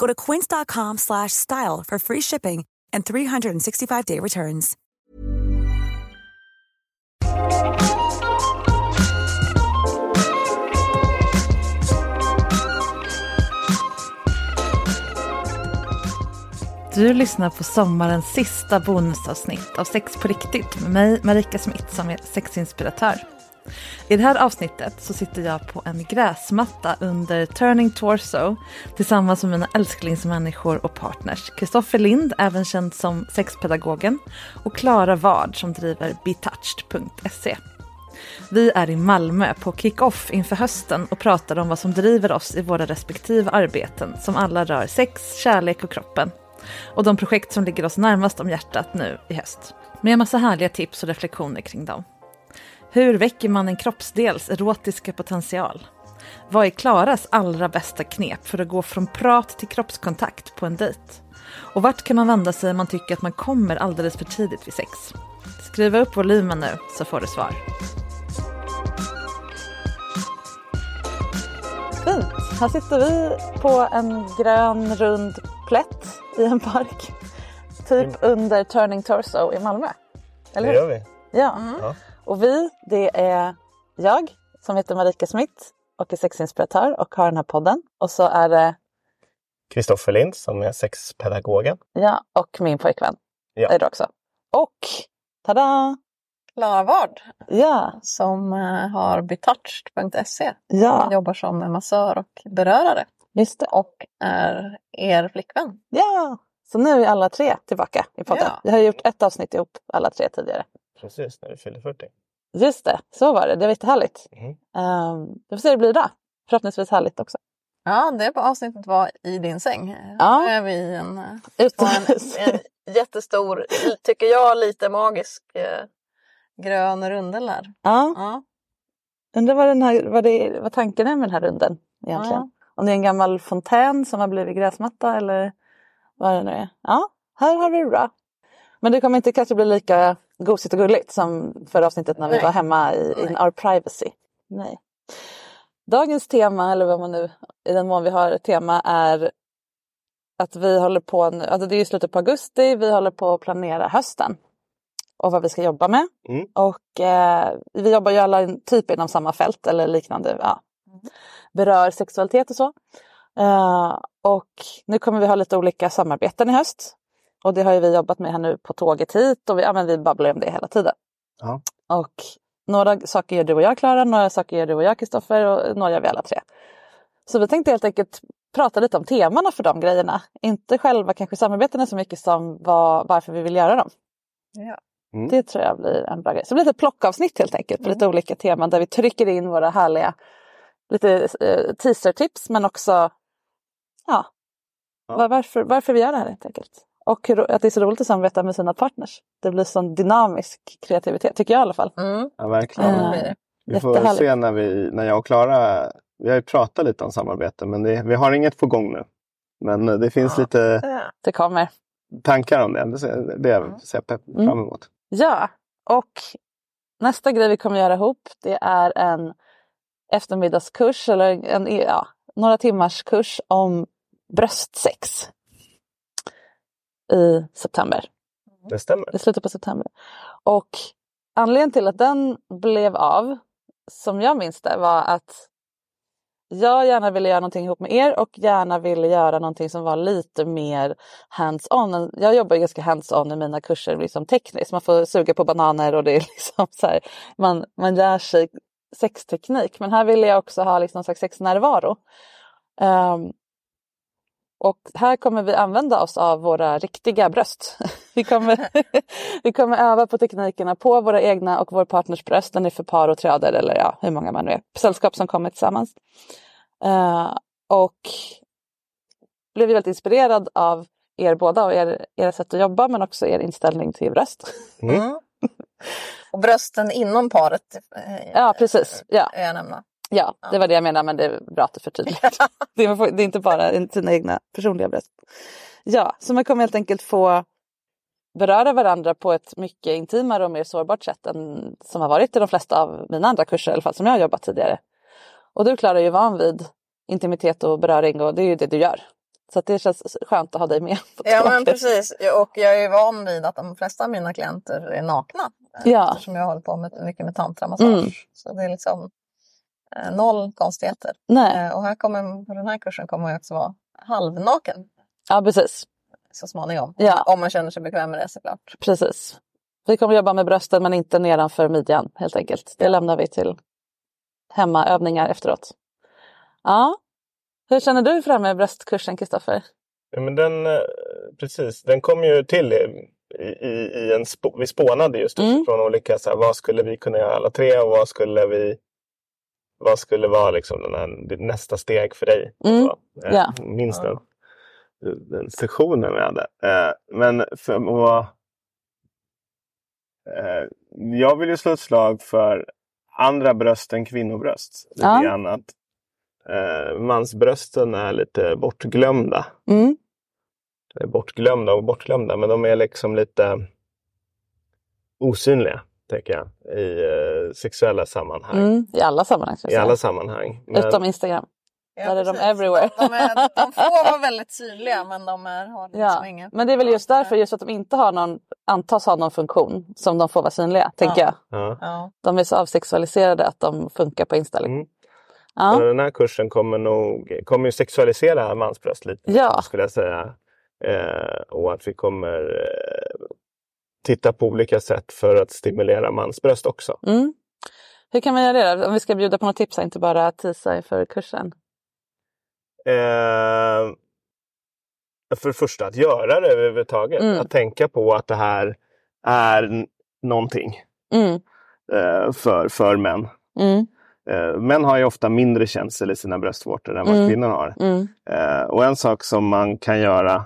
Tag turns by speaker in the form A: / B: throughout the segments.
A: Go to quince.com slash style for free shipping and 365-day returns.
B: Du lyssnar på sommarens sista bonusavsnitt av Sex på riktigt med mig, Marika Smith, som är sexinspiratör. I det här avsnittet så sitter jag på en gräsmatta under Turning Torso tillsammans med mina älsklingsmänniskor och partners. Kristoffer Lind, även känd som sexpedagogen, och Klara Ward som driver betouched.se. Vi är i Malmö på kick-off inför hösten och pratar om vad som driver oss i våra respektive arbeten som alla rör sex, kärlek och kroppen. Och de projekt som ligger oss närmast om hjärtat nu i höst. Med en massa härliga tips och reflektioner kring dem. Hur väcker man en kroppsdels erotiska potential? Vad är Klaras allra bästa knep för att gå från prat till kroppskontakt på en dejt? Och vart kan man vända sig om man tycker att man kommer alldeles för tidigt vid sex? Skriva upp volymen nu så får du svar. Fint. Här sitter vi på en grön rund plätt i en park. Typ under Turning Torso i Malmö. Eller
C: Det
B: hur?
C: gör vi.
B: Ja.
C: Ja.
B: Och vi, det är jag som heter Marika Smith och är sexinspiratör och har den här podden. Och så är det
C: Kristoffer Lind som är sexpedagogen.
B: jag och min pojkvän.
C: Ja.
B: Är det också. Och tada!
D: Klara Ward
B: Ja,
D: som eh, har betouched.se.
B: ja,
D: Jobbar som massör och berörare
B: just det.
D: och är er flickvän.
B: Ja! Så nu är vi alla tre tillbaka i podden.
D: Ja.
B: Vi har gjort ett avsnitt ihop alla tre tidigare.
C: Precis, när du fyller 40.
B: Just det, så var det. Det var jättehärligt.
C: Mhm.
B: Um, vi får se hur det blir idag. Förhoppningsvis härligt också.
D: Ja, det på avsnittet var i din säng.
B: Ja.
D: Nu är vi i en, eh, en, en jättestor, tycker jag, lite magisk eh, grön rundel här.
B: Ja,
D: Ja.
B: undrar vad, den här, vad, det, vad tanken är med den här runden egentligen. Om det är en gammal fontän som har blivit gräsmatta eller vad det nu är. Ja, här har vi det bra. Men det kommer inte kanske bli lika gosigt och gulligt som förra avsnittet när vi
D: Nej.
B: var hemma i in our privacy. Nej. Dagens tema, eller vad man nu, i den mån vi har ett tema, är att vi håller på nu, alltså det är ju slutet på augusti, vi håller på att planera hösten och vad vi ska jobba med.
C: Mm.
B: Och eh, vi jobbar ju alla typ inom samma fält eller liknande, ja, berör sexualitet och så. Eh, och nu kommer vi ha lite olika samarbeten i höst. Och det har ju vi jobbat med här nu på tåget hit och vi, ja, men vi babblar om det hela tiden.
C: Ja.
B: Och några saker gör du och jag Klara, några saker gör du och jag Kristoffer och några gör vi alla tre. Så vi tänkte helt enkelt prata lite om temana för de grejerna. Inte själva kanske samarbetena så mycket som vad, varför vi vill göra dem.
D: Ja.
C: Mm.
B: Det tror jag blir en bra grej. Så det blir ett plockavsnitt helt enkelt på lite olika teman där vi trycker in våra härliga lite eh, teasertips men också ja,
C: Ja.
B: var- varför, varför vi gör det här helt enkelt. Och att det är så roligt att samarbeta med sina partners. Det blir sån dynamisk kreativitet, tycker jag i alla fall.
D: Mm.
C: Ja, verkligen.
D: Det.
C: Vi får se när, vi, när jag och Klara, vi har ju pratat lite om samarbete men det, vi har inget på gång nu. Men det finns
D: Ja.
C: lite.
B: Det kommer.
C: tankar om det. Det ser, det ser jag pepp-
B: Mm.
C: fram emot.
B: Ja, och nästa grej vi kommer göra ihop det är en eftermiddagskurs eller en, ja, några timmars kurs om bröstsex. I september.
C: Det stämmer.
B: I slutet på september. Och anledningen till att den blev av, som jag minns det, var att jag gärna ville göra någonting ihop med er och gärna ville göra någonting som var lite mer hands-on. Jag jobbar ju ganska hands-on i mina kurser, liksom tekniskt. Man får suga på bananer och det är liksom så här, man, man lär sig sexteknik. Men här ville jag också ha liksom någon slags sexnärvaro. Um, och här kommer vi använda oss av våra riktiga bröst. Vi kommer, vi kommer öva på teknikerna på våra egna och vår partners bröst. Den är för par och triader eller ja, hur många man nu är. Sällskap som kommer tillsammans. Uh, och blev väldigt inspirerad av er båda och er, era sätt att jobba men också er inställning till bröst.
D: Mm. och brösten inom paret.
B: Eh, ja precis. Ja.
D: Jag nämna.
B: Ja, det var det jag menade men det är bra att du förtydligar. det, är, det är inte bara sina egna personliga bröst. Ja, så man kommer helt enkelt få beröra varandra på ett mycket intimare och mer sårbart sätt än som har varit i de flesta av mina andra kurser, i alla fall som jag har jobbat tidigare. Och du Klara är ju van vid intimitet och beröring och det är ju det du gör. Så det känns skönt att ha dig med.
D: ja men precis och jag är ju van vid att de flesta av mina klienter är nakna. Ja. Eftersom jag håller på med mycket med tantramassage. Mm. Så det är liksom noll konstigheter.
B: Nej.
D: Eh, och här kommer, på den här kursen kommer jag också vara halvnaken.
B: Ja precis.
D: Så småningom.
B: Ja.
D: Om man känner sig bekväm med det såklart.
B: Precis. Vi kommer jobba med brösten men inte nedanför midjan helt enkelt. Det lämnar vi till hemmaövningar efteråt. Ja. Hur känner du för det här med bröstkursen Kristoffer?
C: Ja, men den, eh, precis, den kom ju till i, i, i en vi spånade just mm. utifrån olika, så här, vad skulle vi kunna göra alla tre och vad skulle vi vad skulle vara liksom den här, nästa steg för dig?
B: Mm. Så,
C: eh,
B: ja.
C: Minns den, den sessionen vi hade. Eh, men för att eh, jag vill ju slå ett slag för andra bröst än kvinnobröst. Lite ja. grann att eh, mansbrösten är lite bortglömda.
B: Mm.
C: Bortglömda och bortglömda, men de är liksom lite osynliga tänker jag, i uh, sexuella sammanhang.
B: Mm, I alla sammanhang.
C: I alla sammanhang.
B: Men... Utom Instagram. Ja, Där är de everywhere.
D: De, är, de får vara väldigt synliga men de är, har liksom
B: ja.
D: inget.
B: Men det är väl just därför, just att de inte har någon, antas ha någon funktion som de får vara synliga, tänker jag.
C: Ja.
B: De är så avsexualiserade att de funkar på Insta. Liksom.
C: Mm. Ja. Den här kursen kommer nog kommer ju sexualisera mansbröst lite,
B: ja.
C: skulle jag säga. Eh, och att vi kommer eh, titta på olika sätt för att stimulera mansbröst också.
B: Mm. Hur kan man göra det? Om vi ska bjuda på något tips, inte bara tisa inför kursen.
C: Eh, för det första att göra det överhuvudtaget. Mm. Att tänka på att det här är någonting
B: mm.
C: eh, för, för män.
B: Mm.
C: Eh, män har ju ofta mindre känsel i sina bröstvårtor än vad
B: mm.
C: kvinnor har.
B: Mm.
C: Eh, och en sak som man kan göra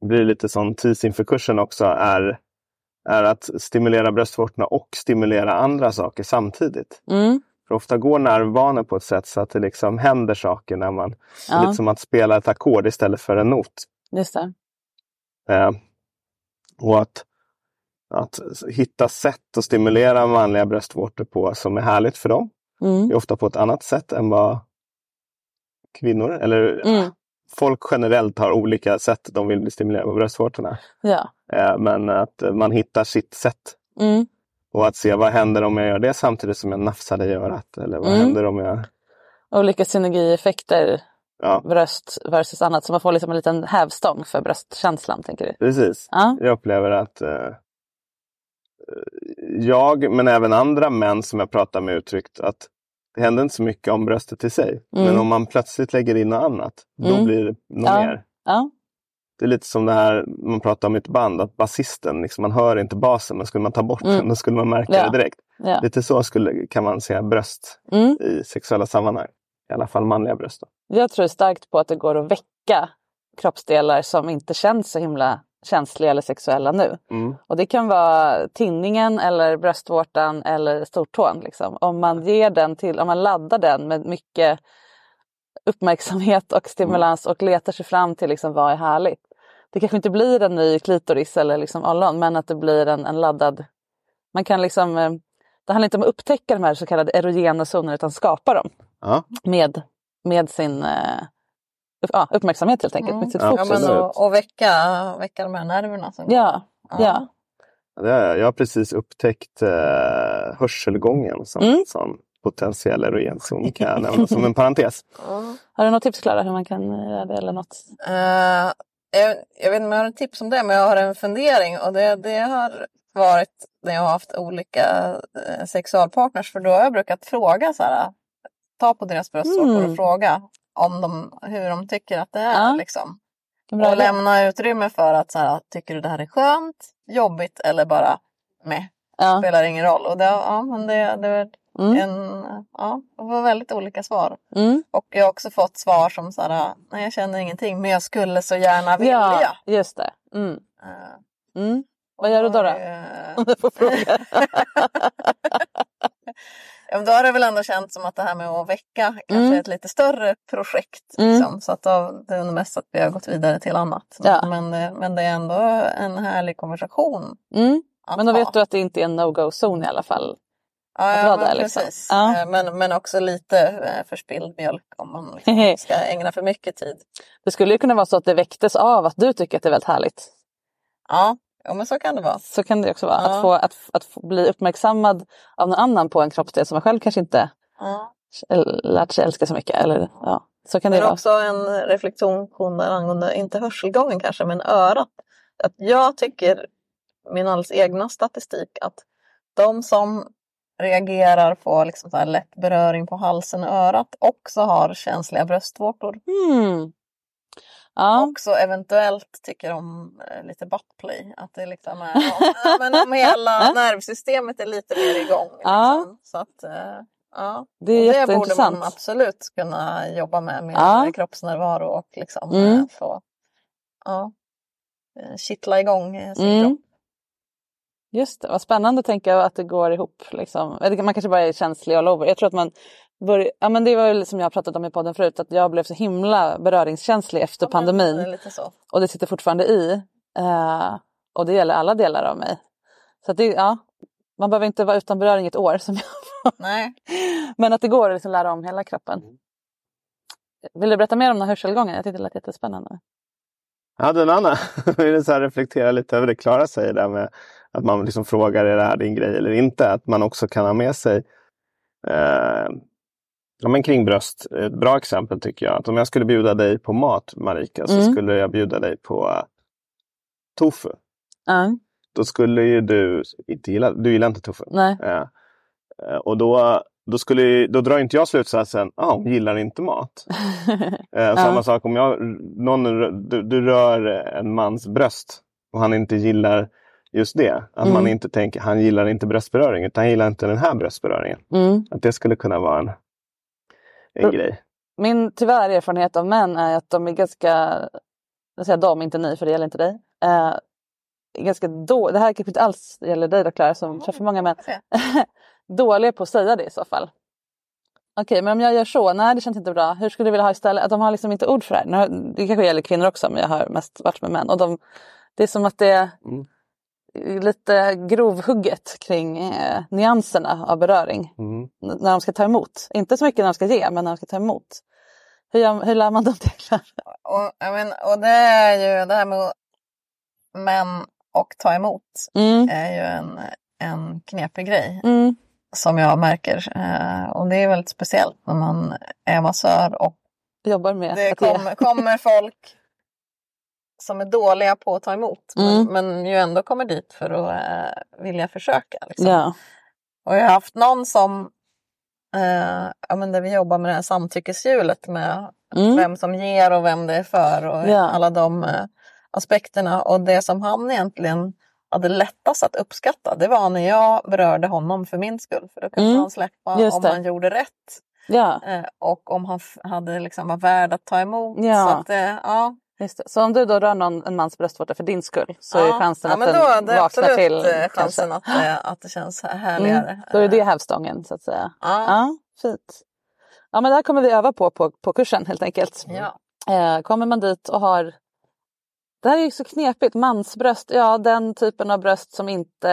C: blir lite sån tis inför kursen också, är, är att stimulera bröstvårtorna och stimulera andra saker samtidigt.
B: Mm.
C: För ofta går nervbanor på ett sätt så att det liksom händer saker när man... Ja. Lite som att spela ett ackord istället för en not.
B: Just det.
C: Eh, och att, att hitta sätt att stimulera manliga bröstvårtor på som är härligt för dem.
B: Mm.
C: Är ofta på ett annat sätt än vad kvinnor, eller
B: mm
C: folk generellt har olika sätt de vill bli stimulerade på bröstvårtorna.
B: Ja.
C: Eh, men att man hittar sitt sätt.
B: Mm.
C: Och att se vad händer om jag gör det samtidigt som jag nafsar dig i örat. Eller vad
B: mm.
C: händer om jag...
B: Olika synergieffekter.
C: Ja.
B: Bröst versus annat. Så man får liksom en liten hävstång för bröstkänslan. tänker du?
C: Precis.
B: Ja.
C: Jag upplever att eh, jag, men även andra män som jag pratar med uttryckt att det händer inte så mycket om bröstet i sig.
B: Mm.
C: Men om man plötsligt lägger in något annat, då
B: Mm.
C: blir det något
B: Ja.
C: mer.
B: Ja.
C: Det är lite som det här man pratar om i ett band, att basisten, liksom, man hör inte basen, men skulle man ta bort
B: Mm.
C: den då skulle man märka
B: Ja.
C: det direkt. Lite så skulle, kan man se bröst
B: Mm.
C: i sexuella sammanhang. I alla fall manliga bröst. Då.
B: Jag tror starkt på att det går att väcka kroppsdelar som inte känns så himla känsliga eller sexuella nu.
C: Mm.
B: Och det kan vara tinningen eller bröstvårtan eller stortån. Liksom. Om man ger den till, om man laddar den med mycket uppmärksamhet och stimulans och letar sig fram till liksom, vad är härligt. Det kanske inte blir en ny klitoris eller liksom ollon men att det blir en, en laddad Man kan liksom, eh, det handlar inte om att upptäcka de här så kallade erogena zonerna utan skapa dem.
C: Ja.
B: Med, med sin eh, ja, uppmärksamhet helt enkelt, med sitt fokus.
D: Ja, men och, och väcka, väcka de här nerverna. Som
B: Ja,
D: Ja.
B: ja.
C: Jag har precis upptäckt eh, hörselgången som,
B: Mm.
C: som potentiell erogenzon kan jag nämna som en parentes.
D: Mm.
B: Har du något tips Klara hur man kan göra det eller något?
D: Eh, jag, jag vet inte om jag har ett tips om det, men jag har en fundering och det, det har varit när jag har haft olika eh, sexualpartners för då har jag brukat fråga så här, ta på deras bröstvårtor
B: Mm.
D: och fråga om de, hur de tycker att det är.
B: Ja.
D: Liksom.
B: Bra
D: Och lämna utrymme för att så här, tycker du det här är skönt, jobbigt eller bara med.
B: Ja.
D: Spelar ingen roll. Och det, ja, men det, det, var
B: Mm.
D: en, ja, det var väldigt olika svar.
B: Mm.
D: Och jag har också fått svar som så här, nej jag känner ingenting men jag skulle så gärna vilja.
B: Ja, just det. Mm. Mm. Vad gör du då? då?
D: eh,
B: Om jag får fråga.
D: ja, då har det väl ändå känts som att det här med att väcka kanske
B: Mm.
D: är ett lite större projekt.
B: Mm.
D: Liksom, så att då, det är mest att vi har gått vidare till annat.
B: Ja.
D: Men, det- men det är ändå en härlig konversation.
B: Mm. Men då
D: ha.
B: vet du att det inte är en no-go-zon i alla fall.
D: Ja, ja men
B: där, liksom.
D: precis.
B: Ja.
D: Eh, Men, men också lite eh, förspilld mjölk om man liksom ska ägna för mycket tid.
B: Det skulle ju kunna vara så att det väcktes av att du tycker att det är väldigt härligt.
D: Ja, ja men så kan det vara.
B: Så kan det också vara.
D: Ja.
B: Att, få, att, att få bli uppmärksammad av någon annan på en kroppsdel som man själv kanske inte
D: Ja.
B: lärt sig älska så mycket. Eller, ja, så kan det
D: Men
B: vara.
D: också en reflektion angående, inte hörselgången kanske, men örat. Att jag tycker, min alldeles egna statistik, att de som reagerar på liksom så lätt beröring på halsen och örat också har känsliga bröstvårtor.
B: Mm. Ja.
D: Också eventuellt tycker om eh, lite buttplay. Att det liksom är, ja, men om hela nervsystemet är lite mer igång.
B: Ja.
D: Liksom. Så att, eh, ja.
B: Det är
D: Och det borde man absolut kunna jobba med, med
B: Ja.
D: kroppsnärvaro och liksom
B: Mm.
D: eh, få ja, eh, kittla igång eh, sin
B: Mm.
D: kropp.
B: Just det, vad spännande att tänka att det går ihop. Liksom. Man kanske bara är känslig all over. Jag tror att man börjar, ja men det var ju som jag har pratat om i podden förut, att jag blev så himla beröringskänslig efter
D: Ja,
B: pandemin.
D: det är lite så.
B: Och det sitter fortfarande i. Eh, och det gäller alla delar av mig. Så att det, ja, man behöver inte vara utan beröring ett år som jag var.
D: Nej.
B: Men att det går att liksom lära om hela kroppen. Vill du berätta mer om den här hörselgången? Jag tyckte det lät jättespännande.
C: Jag hade en annan. Jag ville så här reflektera lite över det Klara säger där med att man liksom frågar är det här din grej eller inte. Att man också kan ha med sig eh, ja, men kring bröst. Ett bra exempel tycker jag. Att om jag skulle bjuda dig på mat Marika så
B: Mm.
C: skulle jag bjuda dig på eh, tofu.
B: Ja,
C: Då skulle ju du inte gilla, du gillar inte tofu.
B: nej.
C: Eh, och då, då, skulle, då drar inte jag slutsatsen, ah, hon gillar inte mat. Samma sak om jag, någon, du, du rör en mans bröst och han inte gillar just det. Att
B: Mm.
C: man inte tänker, han gillar inte bröstberöring utan han gillar inte den här bröstberöringen.
B: Mm.
C: Att det skulle kunna vara en, en
B: Mm.
C: grej.
B: Min tyvärr erfarenhet av män är att de är ganska, jag säger de, inte ni för det gäller inte dig. Eh, ganska då, det här kanske inte alls gäller dig då Clara som träffar många män. Dåliga på att säga det i så fall. Okej, men om jag gör så, nej det känns inte bra. Hur skulle du vilja ha istället? Att de har liksom inte ord för det här. Det kanske gäller kvinnor också men jag har mest varit med män. Och de, det är som att det
C: Mm.
B: Lite grovhugget kring eh, nyanserna av beröring.
C: Mm.
B: När de ska ta emot. Inte så mycket när de ska ge men när de ska ta emot. Hur, hur lär man dem det?
D: Och, jag men, och det är ju det här med män och ta emot
B: Mm.
D: är ju en, en knepig grej.
B: Mm.
D: som jag märker. Eh, och det är väldigt speciellt när man är massör och
B: Jobbar med
D: det kommer, kommer folk som är dåliga på att ta emot
B: Mm.
D: men, men ju ändå kommer dit för att eh, vilja försöka. Liksom.
B: Ja.
D: Och jag har haft någon som, eh, ja, men där vi jobbar med det här samtyckeshjulet med
B: Mm.
D: vem som ger och vem det är för och
B: Ja.
D: alla de eh, aspekterna. Och det som han egentligen hade lättast att uppskatta det var när jag berörde honom för min skull. För då kunde
B: Mm.
D: han släppa
B: Just
D: om
B: det.
D: han gjorde rätt
B: ja,
D: och om han hade liksom var värd att ta emot.
B: Ja.
D: Så, att, ja.
B: Det. Så om du då rör någon, en mans bröstvårta för din skull så är
D: ja.
B: chansen
D: ja,
B: att den
D: då, det är
B: vaknar
D: absolut
B: till.
D: eh,
B: kanske.
D: chansen att, eh, att det känns härligare.
B: Mm. Då är det hävstången så att säga.
D: Ja.
B: Ja, fint. Ja men det här kommer vi öva på på, på kursen helt enkelt.
D: Ja.
B: Eh, kommer man dit och har Det här är ju så knepigt. Mansbröst, ja den typen av bröst som inte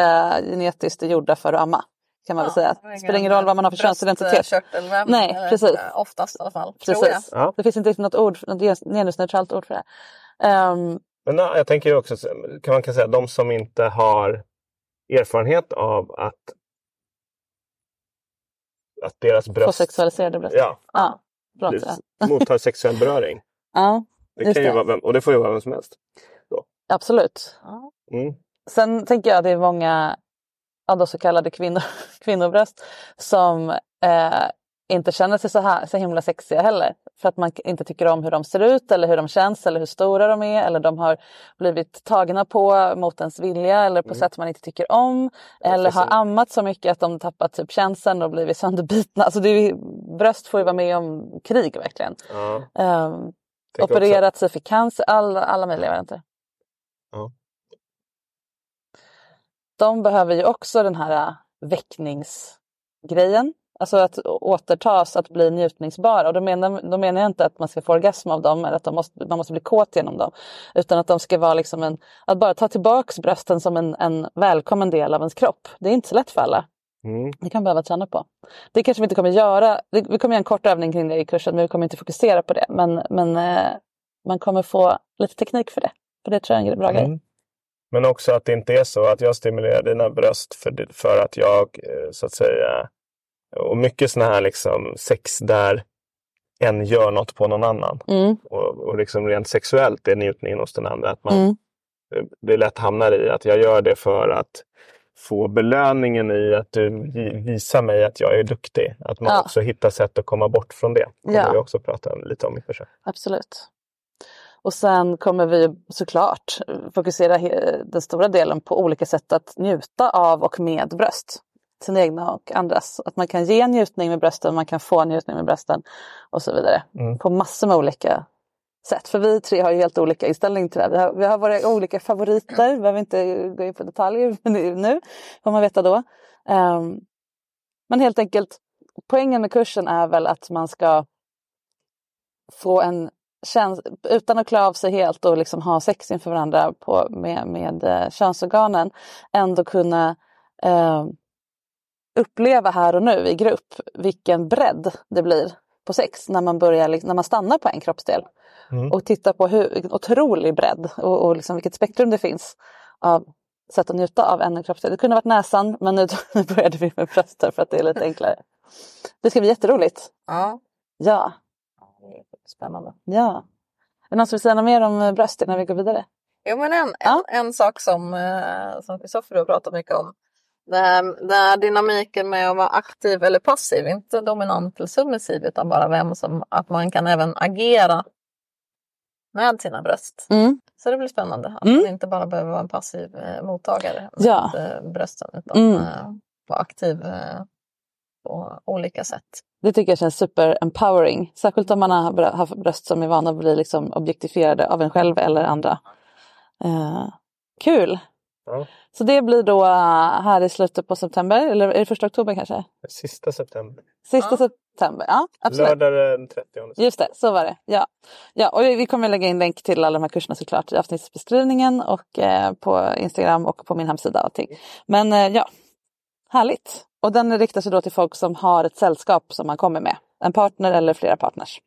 B: genetiskt är gjorda för att amma. Kan man väl säga. Det spelar ingen roll vad man har för könsidentitet. Nej,
D: eller,
B: precis.
D: Oftast i alla fall. Tror jag.
B: Precis.
C: Ja.
B: Det finns inte riktigt något ord, något genusneutralt ord för det. Ehm,
C: Men ja, jag tänker ju också, kan man kan säga, de som inte har erfarenhet av att, att deras
B: Få
C: bröst
B: sexualiserade bröst.
C: ja,
B: Ja, bra.
C: mottar sexuell beröring.
B: Ja,
C: Det kan ju
B: det.
C: vara, vem- och det får ju vara vem som helst.
B: absolut.
C: Mm.
B: Sen tänker jag att det är många då så kallade kvinnor, kvinnobröst som eh, inte känner sig så, här, så himla sexiga heller. För att man inte tycker om hur de ser ut eller hur de känns eller hur stora de är eller de har blivit tagna på mot ens vilja eller på sätt man inte tycker om. Eller har ammat så mycket att de tappat typ känseln och blivit sönderbitna. Alltså det är, bröst får ju vara med om krig verkligen.
C: Ja, också-
B: opererat sig för cancer, alla, alla möjliga varianter.
C: Ja.
B: De behöver ju också den här äh, väckningsgrejen. Alltså att återtas, att bli njutningsbara. Och då menar, då menar jag inte att man ska få orgasm av dem eller att de måste, man måste bli kåt genom dem. Utan att de ska vara liksom en, att bara ta tillbaks brösten som en, en välkommen del av ens kropp. Det är inte så lätt för alla.
C: Mm.
B: Det kan behöva träna på. Det kanske vi inte kommer göra. Vi kommer göra en kort övning kring det i kursen men vi kommer inte fokusera på det. Men, men eh, man kommer få lite teknik för det. För det tror jag är en bra grej.
C: Men också att det inte är så att jag stimulerar dina bröst för, för att jag eh, så att säga och mycket sådana här liksom sex där en gör något på någon annan.
B: Mm,
C: Och, och liksom rent sexuellt är njutningen hos den andra. Att man,
B: mm,
C: Det lätt hamnar i att jag gör det för att få belöningen i att du vi- visar mig att jag är duktig. Att man
B: Ja.
C: också hittar sätt att komma bort från det. Det
B: Ja.
C: vi också prata lite om i kursen.
B: absolut. Och sen kommer vi såklart fokusera den stora delen på olika sätt att njuta av och med bröst. Sina egna och andras. Att man kan ge njutning med brösten, man kan få njutning med brösten och så vidare.
C: Mm.
B: På massor med olika sätt. För vi tre har ju helt olika inställning till det här. Vi har, vi har våra olika favoriter, vi behöver inte gå in på detaljer nu, får man veta då. Ehm, men helt enkelt, poängen med kursen är väl att man ska få en utan att klä av sig helt och liksom ha sex inför varandra på, med, med eh, könsorganen, ändå kunna eh, uppleva här och nu i grupp vilken bredd det blir på sex när man, börjar, liksom- när man stannar på en kroppsdel.
C: Mm.
B: Och titta på hur otrolig bredd och, och liksom vilket spektrum det finns av sätt att njuta av en kroppsdel. Det kunde varit näsan men nu, nu började vi med bröstet för att det är lite enklare. Det ska bli jätteroligt.
D: Ja,
B: Ja,
D: spännande.
B: ja. Är det någon som vill säga något mer om eh, bröst innan vi går vidare?
D: Jo, men en,
B: Ja.
D: en, en sak som, eh, som Kristoffer har pratat mycket om. Det här, den här dynamiken med att vara aktiv eller passiv, inte dominant eller submissiv utan bara vem som, att man kan även agera med sina bröst.
B: Mm.
D: Så det blir spännande att
B: Mm.
D: man inte bara behöver vara en passiv eh, mottagare med
B: Ja.
D: eh, brösten utan
B: Mm.
D: eh, vara aktiv eh, på olika sätt.
B: Det tycker jag känns super empowering. Särskilt om man har haft bröst som är vana att bli liksom objektifierade av en själv eller andra. Eh, kul!
C: Ja.
B: Så det blir då eh, här i slutet på september, eller är det första oktober kanske?
C: Sista september.
B: Sista
D: Ja.
B: september, ja absolut.
C: Lördag den 30.
B: Just det, så var det. Ja. Ja, och vi kommer lägga in länk till alla de här kurserna såklart i avsnittsbeskrivningen och eh, på Instagram och på min hemsida och allting. Men eh, ja, härligt. Och den riktar sig då till folk som har ett sällskap som man kommer med. En partner eller flera partners.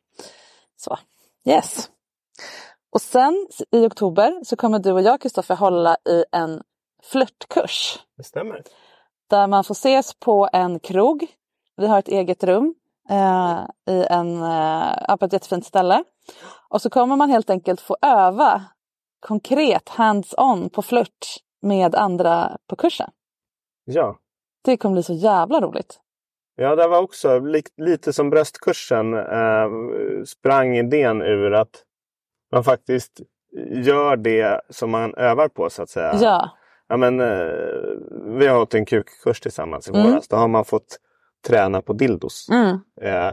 B: Så, yes. Och sen i oktober så kommer du och jag Kristoffer hålla i en flörtkurs.
C: Det stämmer.
B: Där man får ses på en krog. Vi har ett eget rum eh, i en, eh, på ett jättefint ställe. Och så kommer man helt enkelt få öva konkret hands-on på flört med andra på kursen.
C: Ja.
B: Det kommer bli så jävla roligt.
C: Ja, det var också lite som bröstkursen eh, sprang idén ur att man faktiskt gör det som man övar på så att säga.
B: Ja,
C: Ja, men, eh, vi har hållit en kukkurs tillsammans i
B: Mm.
C: våras. Då har man fått träna på dildos.
B: mm.
C: Eh,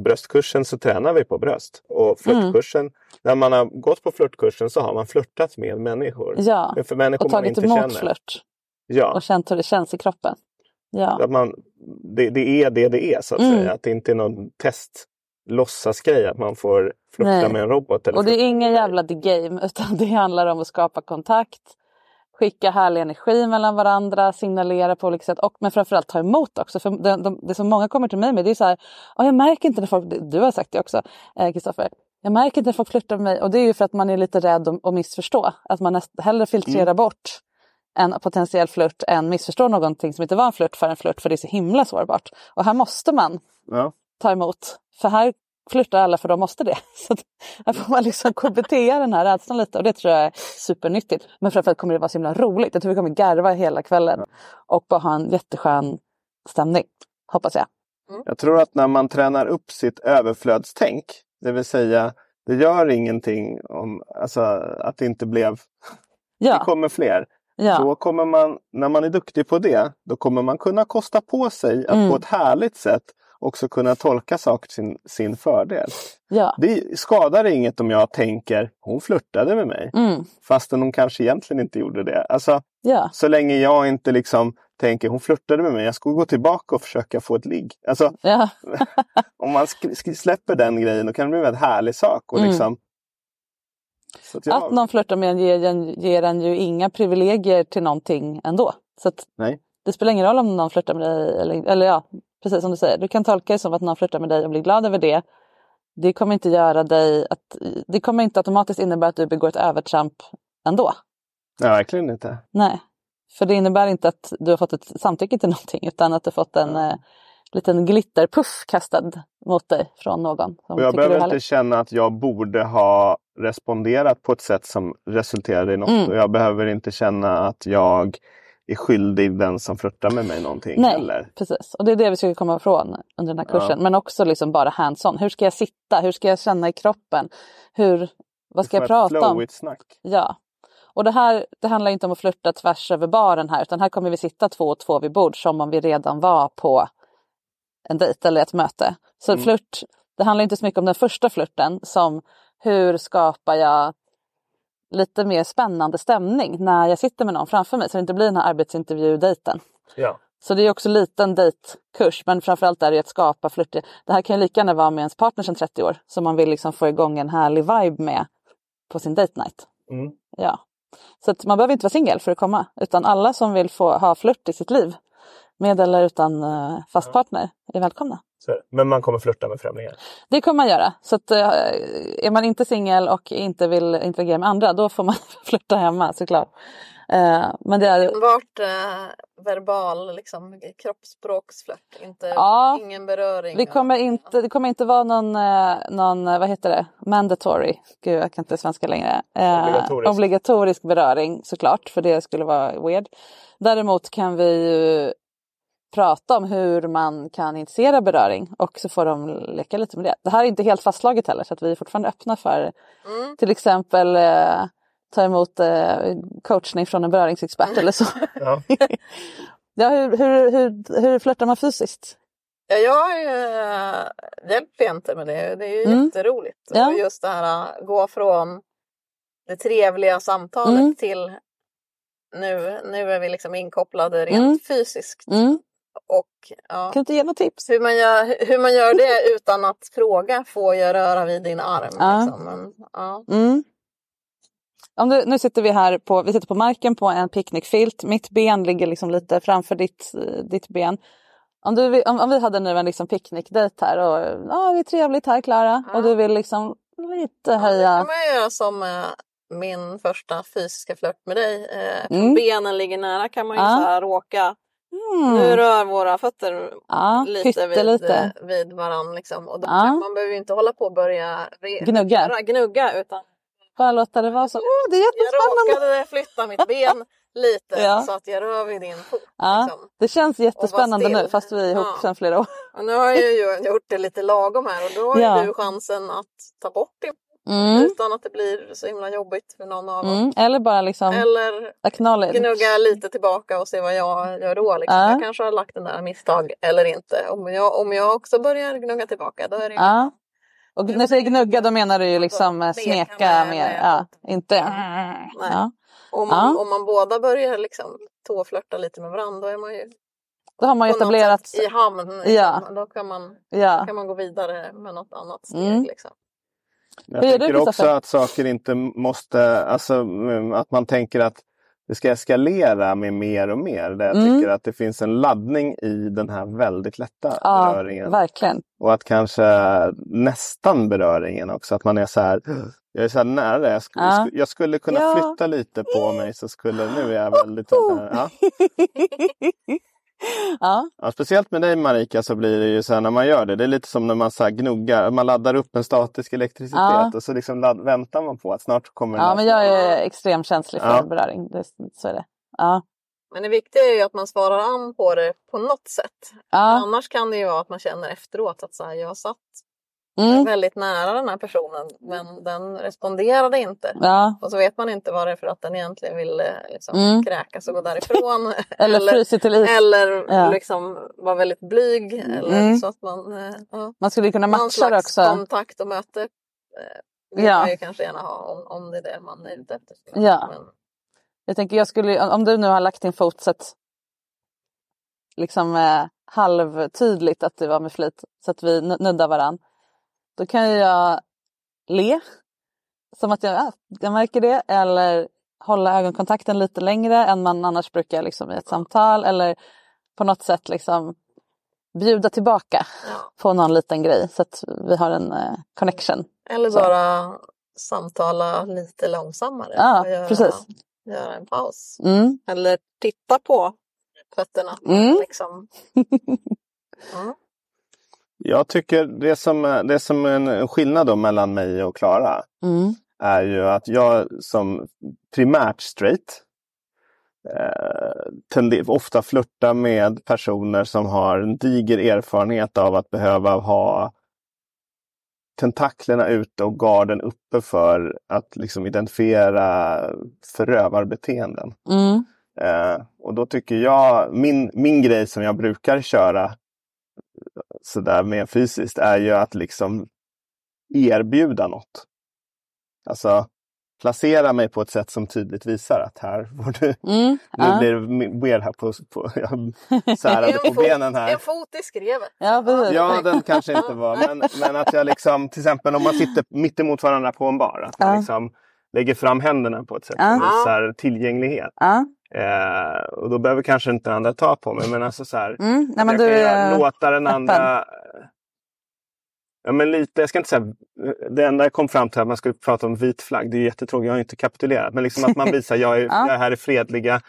C: bröstkursen så tränar vi på bröst. Och flörtkursen, när man har gått på flörtkursen så har man flörtat med människor.
B: ja.
C: För människor
B: och
C: man
B: tagit
C: inte
B: emot
C: känner.
B: flört.
C: Ja,
B: Och känt hur det känns i kroppen. Ja,
C: att man, det, det är det det är så att
B: Mm.
C: säga. Att det inte är någon test låtsasgrej att man får
B: Nej.
C: med en robot. Eller
B: Och det är ingen jävla the game utan det handlar om att skapa kontakt, skicka härlig energi mellan varandra, signalera på olika sätt och men framförallt ta emot också. För det, de, det som många kommer till mig med det är så här, "Ja, jag märker inte när folk, du har sagt det också eh, Kristoffer, jag märker inte när folk flörtar med mig och det är ju för att man är lite rädd att missförstå. Att man näst, hellre filtrerar
C: Mm.
B: bort en potentiell flört än missförstår någonting som inte var en flört för en flört för det är så himla sårbart. Och här måste man
C: Ja.
B: ta emot. För här flörtar alla för de måste det. Så här får man liksom KBT den här rädslan lite och det tror jag är supernyttigt. Men framförallt kommer det vara så himla roligt. Jag tror vi kommer garva hela kvällen och bara ha en jätteskön stämning. Hoppas jag.
C: Jag tror att när man tränar upp sitt överflödstänk, det vill säga det gör ingenting om alltså, att det inte blev, det
B: Ja,
C: kommer fler.
B: Ja,
C: Då kommer man, när man är duktig på det, då kommer man kunna kosta på sig att
B: Mm.
C: på ett härligt sätt också kunna tolka saker till sin, sin fördel.
B: ja.
C: Det skadar inget om jag tänker, hon flörtade med mig.
B: Mm,
C: Fastän hon kanske egentligen inte gjorde det. Alltså,
B: ja,
C: så länge jag inte liksom tänker, hon flörtade med mig, jag ska gå tillbaka och försöka få ett ligg. Alltså,
B: ja,
C: om man släpper den grejen, då kan det bli en väldigt härlig sak. Och
B: Mm.
C: liksom, jag,
B: Att någon flörtar med en ger, en ger en ju inga privilegier till någonting ändå. Så
C: Nej.
B: det spelar ingen roll om någon flörtar med dig eller, eller ja, precis som du säger. Du kan tolka det som att någon flörtar med dig och blir glad över det. Det kommer inte göra dig att, det kommer inte automatiskt innebära att du begår ett övertramp ändå.
C: Nej, verkligen inte.
B: Nej, för det innebär inte att du har fått ett samtycke till någonting utan att du har fått en eh, liten glitterpuff kastad mot dig från någon.
C: Jag behöver inte känna att jag borde ha responderat på ett sätt som resulterade i något.
B: Mm.
C: Och jag behöver inte känna att jag är skyldig den som flörtar med mig någonting
B: Nej,
C: heller.
B: precis. Och det är det vi ska komma ifrån under den här kursen. Men också liksom bara hands-on. Hur ska jag sitta? Hur ska jag känna i kroppen? Hur, vad ska jag prata om?
C: snack.
B: Ja. Och det här det handlar inte om att flirta tvärs över baren här utan här kommer vi sitta två och två vid bord som om vi redan var på en dejt eller ett möte. Så
C: Mm.
B: flört, det handlar inte så mycket om den första flirten som hur skapar jag lite mer spännande stämning när jag sitter med någon framför mig så det inte blir den här arbetsintervju-dejten.
C: Ja.
B: Så det är också lite en dejtkurs men framförallt är det att skapa flörter. Det här kan ju lika gärna vara med ens partner sedan 30 år som man vill liksom få igång en härlig vibe med på sin date night.
C: Mm.
B: Ja. Så man behöver inte vara singel för att komma utan alla som vill få ha flört i sitt liv med eller utan eh, fast partner är välkomna.
C: Så, är det. men man kommer flörta med främlingar.
B: Det kommer man göra. Så att, eh, är man inte singel och inte vill interagera med andra då får man flörta hemma såklart. Eh, men det är
D: Enbart eh, verbal liksom, kroppsspråksflört, inte,
B: Ja.
D: ingen beröring.
B: Vi kommer inte, det kommer inte vara någon, eh, någon vad heter det, mandatory, gud jag kan inte svenska längre. Eh,
C: Obligatorisk.
B: obligatorisk beröring såklart, för det skulle vara weird. Däremot kan vi ju prata om hur man kan initiera beröring och så får de leka lite med det. Det här är inte helt fastslaget heller så att vi är fortfarande öppna för
D: Mm.
B: till exempel eh, ta emot eh, coachning från en beröringsexpert eller så.
C: Ja.
B: ja, hur, hur, hur, hur flörtar man fysiskt?
D: Ja, jag äh, hjälper inte med det. Det är ju
B: Mm.
D: jätteroligt.
B: Ja.
D: Och just det här äh, gå från det trevliga samtalet
B: Mm.
D: till nu, nu är vi liksom inkopplade rent
B: Mm.
D: fysiskt.
B: Mm.
D: Och ja,
B: Kan du inte ge något tips?
D: hur, man gör, hur man gör det utan att fråga får jag röra vid din arm.
B: Ja.
D: Liksom. Men, ja.
B: Mm. Om du, nu sitter vi här på, vi sitter på marken på en picknickfilt. Mitt ben ligger liksom lite framför ditt, eh, ditt ben. Om, du, om, om vi hade nu en liksom picknickdejt här och ja, det är trevligt här Klara
D: Ja.
B: och du vill liksom lite
D: Ja, det
B: höja.
D: kan man göra som eh, min första fysiska flört med dig. Eh,
B: Mm.
D: Benen ligger nära kan man ju
B: Ja.
D: så här råka.
B: Mm.
D: Nu rör våra fötter
B: Ja,
D: lite vid,
B: pyttelite.
D: eh, vid varandra. Liksom. Och då
B: Ja.
D: man behöver ju inte hålla på och börja re-
B: Gnugga.
D: röra- gnugga utan
B: Bara låta det vara så. Oh, det är
D: jag
B: jättespännande.
D: råkade flytta mitt ben lite
B: Ja.
D: så att jag rör vid din fot.
B: Ja,
D: Liksom.
B: det känns jättespännande nu fast vi är ihop
D: Ja.
B: sedan flera år.
D: Och nu har jag ju gjort det lite lagom här och då har
B: Ja.
D: du chansen att ta bort det
B: Mm.
D: utan att det blir så himla jobbigt för någon av oss.
B: Mm. Eller bara liksom
D: Eller
B: acknowledge.
D: gnugga lite tillbaka och se vad jag gör då. Liksom.
B: Ja.
D: Jag kanske har lagt den där misstag eller inte. Om jag, om jag också börjar gnugga tillbaka då är det
B: Ja. Och när jag säger gnugga då menar du ju liksom eh, smeka mer. Ja, inte...
D: Nej.
B: Ja.
D: om, man, om man båda börjar liksom tåflörta lite med varandra då är man ju
B: Då har man ju etablerat...
D: i hamn. Liksom.
B: Ja.
D: Då kan man,
B: Ja.
D: kan man gå vidare med något annat steg.
B: Mm.
D: Liksom.
C: Jag
B: Hur
C: tänker också att saker inte måste, alltså mm, att man tänker att det ska eskalera med mer och mer. Där jag
B: Mm.
C: tycker att det finns en laddning i den här väldigt lätta
B: Ja,
C: beröringen.
B: verkligen.
C: Och att kanske nästan beröringen också, att man är så här, jag är så här nära det. Jag, sk-
B: Ja.
C: jag skulle kunna
B: Ja.
C: flytta lite på mig så skulle, nu är jag väldigt... Ja.
B: Ja,
C: Ja, speciellt med dig Marika så blir det ju så här när man gör det. Det är lite som när man så här gnuggar, man laddar upp en statisk elektricitet
B: Ja.
C: och så liksom ladd, väntar man på att snart kommer
B: ja, men jag är extremt känslig för
C: Ja.
B: beröring. Det, så är det. Ja.
D: Men det viktiga är ju att man svarar an på det på något sätt.
B: Ja.
D: Annars kan det ju vara att man känner efteråt att så här, jag satt
B: Mm.
D: väldigt nära den här personen men den responderade inte.
B: ja.
D: Och så vet man inte vad det är för att den egentligen ville liksom,
B: Mm.
D: kräkas och gå därifrån.
B: Eller frysit till is.
D: eller
B: Ja.
D: liksom vara väldigt blyg. Eller
B: Mm.
D: så att man, eh, ja.
B: Man skulle kunna matcha det också.
D: kontakt och möte eh, vill
B: Ja.
D: man ju kanske gärna ha om, om det är det man är ute efter.
B: Ja.
D: Men,
B: Jag tänker jag skulle, om du nu har lagt din fot så att liksom eh, halvtydligt att det var med flit så att vi nu- nuddar varann. Då kan jag le som att jag, ja, jag märker det eller hålla ögonkontakten lite längre än man annars brukar liksom, i ett samtal eller på något sätt liksom bjuda tillbaka på någon liten grej så att vi har en eh, connection.
D: Eller
B: Så.
D: bara samtala lite långsammare.
B: Ja,
D: och göra,
B: precis.
D: Göra en paus.
B: Mm.
D: Eller titta på fötterna.
B: Mm.
D: Liksom. Mm.
C: Jag tycker det som, det som är en skillnad då mellan mig och Klara
B: Mm.
C: är ju att jag som primärt straight eh, ofta flörtar med personer som har en diger erfarenhet av att behöva ha tentaklerna ute och garden uppe för att liksom identifiera förövarbeteenden.
B: Mm.
C: Eh, och då tycker jag, min, min grej som jag brukar köra sådär mer fysiskt är ju att liksom erbjuda något. Alltså placera mig på ett sätt som tydligt visar att här får du,
B: Mm.
C: nu
B: Ja.
C: blir det weird här på, på jag särade på benen här.
D: En fot i skrevet.
B: Ja, precis.
C: Ja, den kanske inte var, men, men att jag liksom till exempel om man sitter mitt emot varandra på en bar, att man
B: Ja.
C: liksom lägger fram händerna på ett sätt
B: Ja.
C: som visar tillgänglighet.
B: Ja.
C: Eh, och då behöver kanske inte den andra ta på mig, men alltså så här,
B: Mm. Nej, men
C: jag
B: du
C: kan
B: är
C: låta den
B: öppen.
C: andra... Ja, men lite, jag ska inte säga... Det enda jag kom fram till att man skulle prata om vit flagg, det är jättetråkigt, jag har inte kapitulerat. Men liksom att man visar jag är,
B: Ja.
C: jag är här i fredliga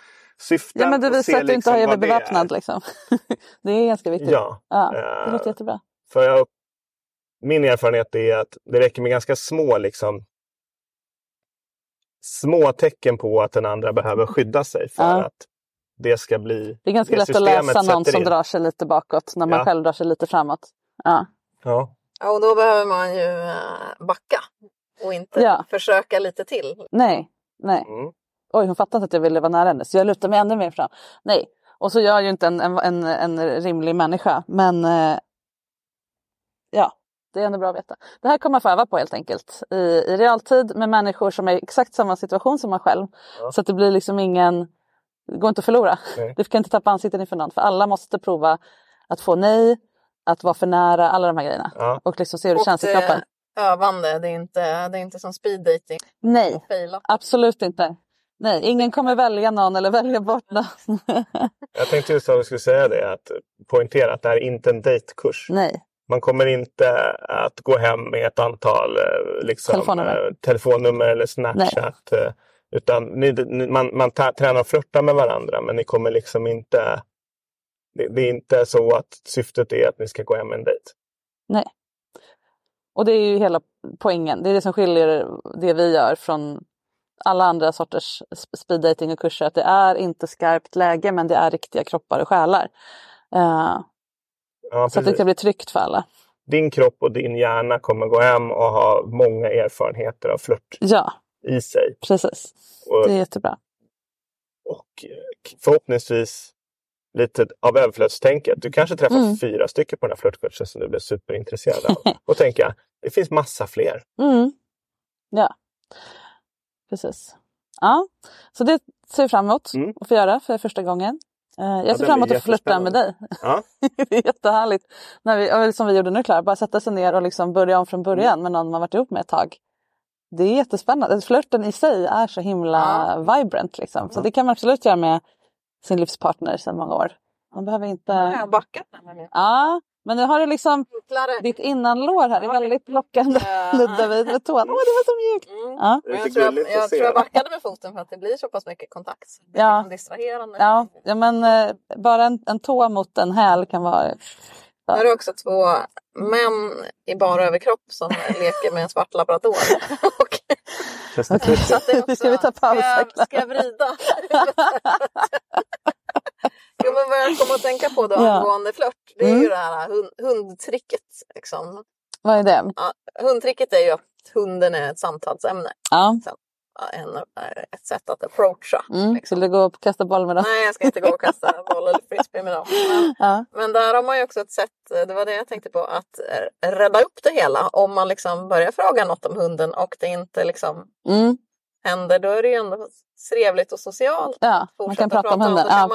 C: syften.
B: Ja men du
C: och
B: visar
C: ser
B: att du inte
C: liksom
B: har
C: vad
B: blivit
C: det är.
B: beväpnad liksom. det är ganska viktigt.
C: Ja.
B: Ja,
C: Eh,
B: det låter jättebra.
C: För jag, min erfarenhet är att det räcker med ganska små liksom, små tecken på att den andra behöver skydda sig för
B: Ja.
C: att det ska bli
B: Det är ganska
C: det
B: lätt att
C: systemet
B: läsa någon som
C: in.
B: drar sig lite bakåt när man
C: Ja.
B: själv drar sig lite framåt. Ja.
C: Ja.
D: Ja, och då behöver man ju eh, backa och inte
B: Ja.
D: försöka lite till.
B: Nej, nej.
C: Mm.
B: Oj, hon fattade inte att jag ville vara nära henne så jag lutar mig ännu mer fram. Nej, och så gör ju inte en, en, en, en rimlig människa. Men eh, ja, det är ändå bra att veta. Det här kommer man få öva på helt enkelt i, i realtid med människor som är i exakt samma situation som man själv.
C: Ja.
B: Så att det blir liksom ingen, det går inte att förlora.
C: Nej.
B: Du kan inte tappa ansiktet inför någon för alla måste prova att få nej, att vara för nära, alla de här grejerna.
C: Ja.
B: Och liksom se hur det
D: Och
B: känns i
D: det är
B: kroppen.
D: Övande, det är inte, det är inte som speed dating.
B: Nej, absolut inte. Nej, ingen kommer välja någon eller välja bort någon.
C: Jag tänkte just att jag skulle säga det, att poängtera att det här är inte en dejtkurs.
B: Nej,
C: Man kommer inte att gå hem med ett antal eh, liksom,
B: Telefonnummer.
C: eh, telefonnummer eller Snapchat. eh, Utan ni, man, man tränar och flörtar med varandra men ni kommer liksom inte... Det, det är inte så att syftet är att ni ska gå hem en dejt.
B: nej. Och det är ju hela poängen. Det är det som skiljer det vi gör från alla andra sorters sp- speed dating och kurser. Att det är inte skarpt läge men det är riktiga kroppar och själar. Eh,
C: Ja,
B: så att det ska bli tryggt för alla.
C: Din kropp och din hjärna kommer gå hem och ha många erfarenheter av flört
B: Ja,
C: i sig.
B: precis.
C: Och,
B: Det är jättebra.
C: och eh, förhoppningsvis lite av överflödstänket. Du kanske träffar
B: Mm.
C: fyra stycken på den här flörtkursen som du blir superintresserad av. och tänka, det finns massa fler.
B: Mm. Ja, precis. Ja, så det ser vi fram emot
C: Mm.
B: att få göra för första gången. Eh, Jag
C: Ja,
B: ser
C: det
B: fram emot att flirta med dig.
C: Ja,
B: det är jättehärligt. När vi, ja, som vi gjorde nu Klara, bara sätta sig ner och liksom börja om från början med någon man varit ihop med ett tag. Det är jättespännande. Flörten i sig är så himla vibrant. Liksom. Så det kan man absolut göra med sin livspartner sedan många år. Man behöver inte...
D: Jag har backat
B: Ja, men nu har du liksom
D: enklare.
B: ditt innanlår här. Det är väldigt lockande. Nudda vid med tån. Åh, det var så mjukt.
D: Mm.
B: Ja.
D: jag, tror jag, jag
C: att
D: tror jag backade med foten för att det blir så pass mycket kontakt. Det är
B: Ja.
D: liksom distraherande.
B: Ja, ja, men eh, bara en, en tå mot en häl kan vara...
D: Nu är det också två män i bara överkropp som leker med en svart labrador.
C: Testa
D: så det är också,
B: Ska vi ta paus
D: Ska, jag- ska jag vrida? jo men vad jag kommer att tänka på då
B: Ja.
D: angående flört. Det är
B: Mm.
D: ju det här hund, hundtricket. Liksom.
B: Vad är det?
D: Ja, hundtricket är ju att hunden är ett samtalsämne.
B: Ja.
D: En, ett sätt att approacha.
B: Mm.
D: Liksom.
B: Vill du gå och kasta boll med dem?
D: Nej, jag ska inte gå och kasta boll eller frisbee med dem. Men,
B: Ja.
D: men där har man ju också ett sätt, det var det jag tänkte på, att eh, rädda upp det hela. Om man liksom börjar fråga något om hunden och det inte liksom
B: Mm.
D: händer, då är det ju ändå trevligt och socialt.
B: ja, man kan prata om
D: och
B: hunden. Ja.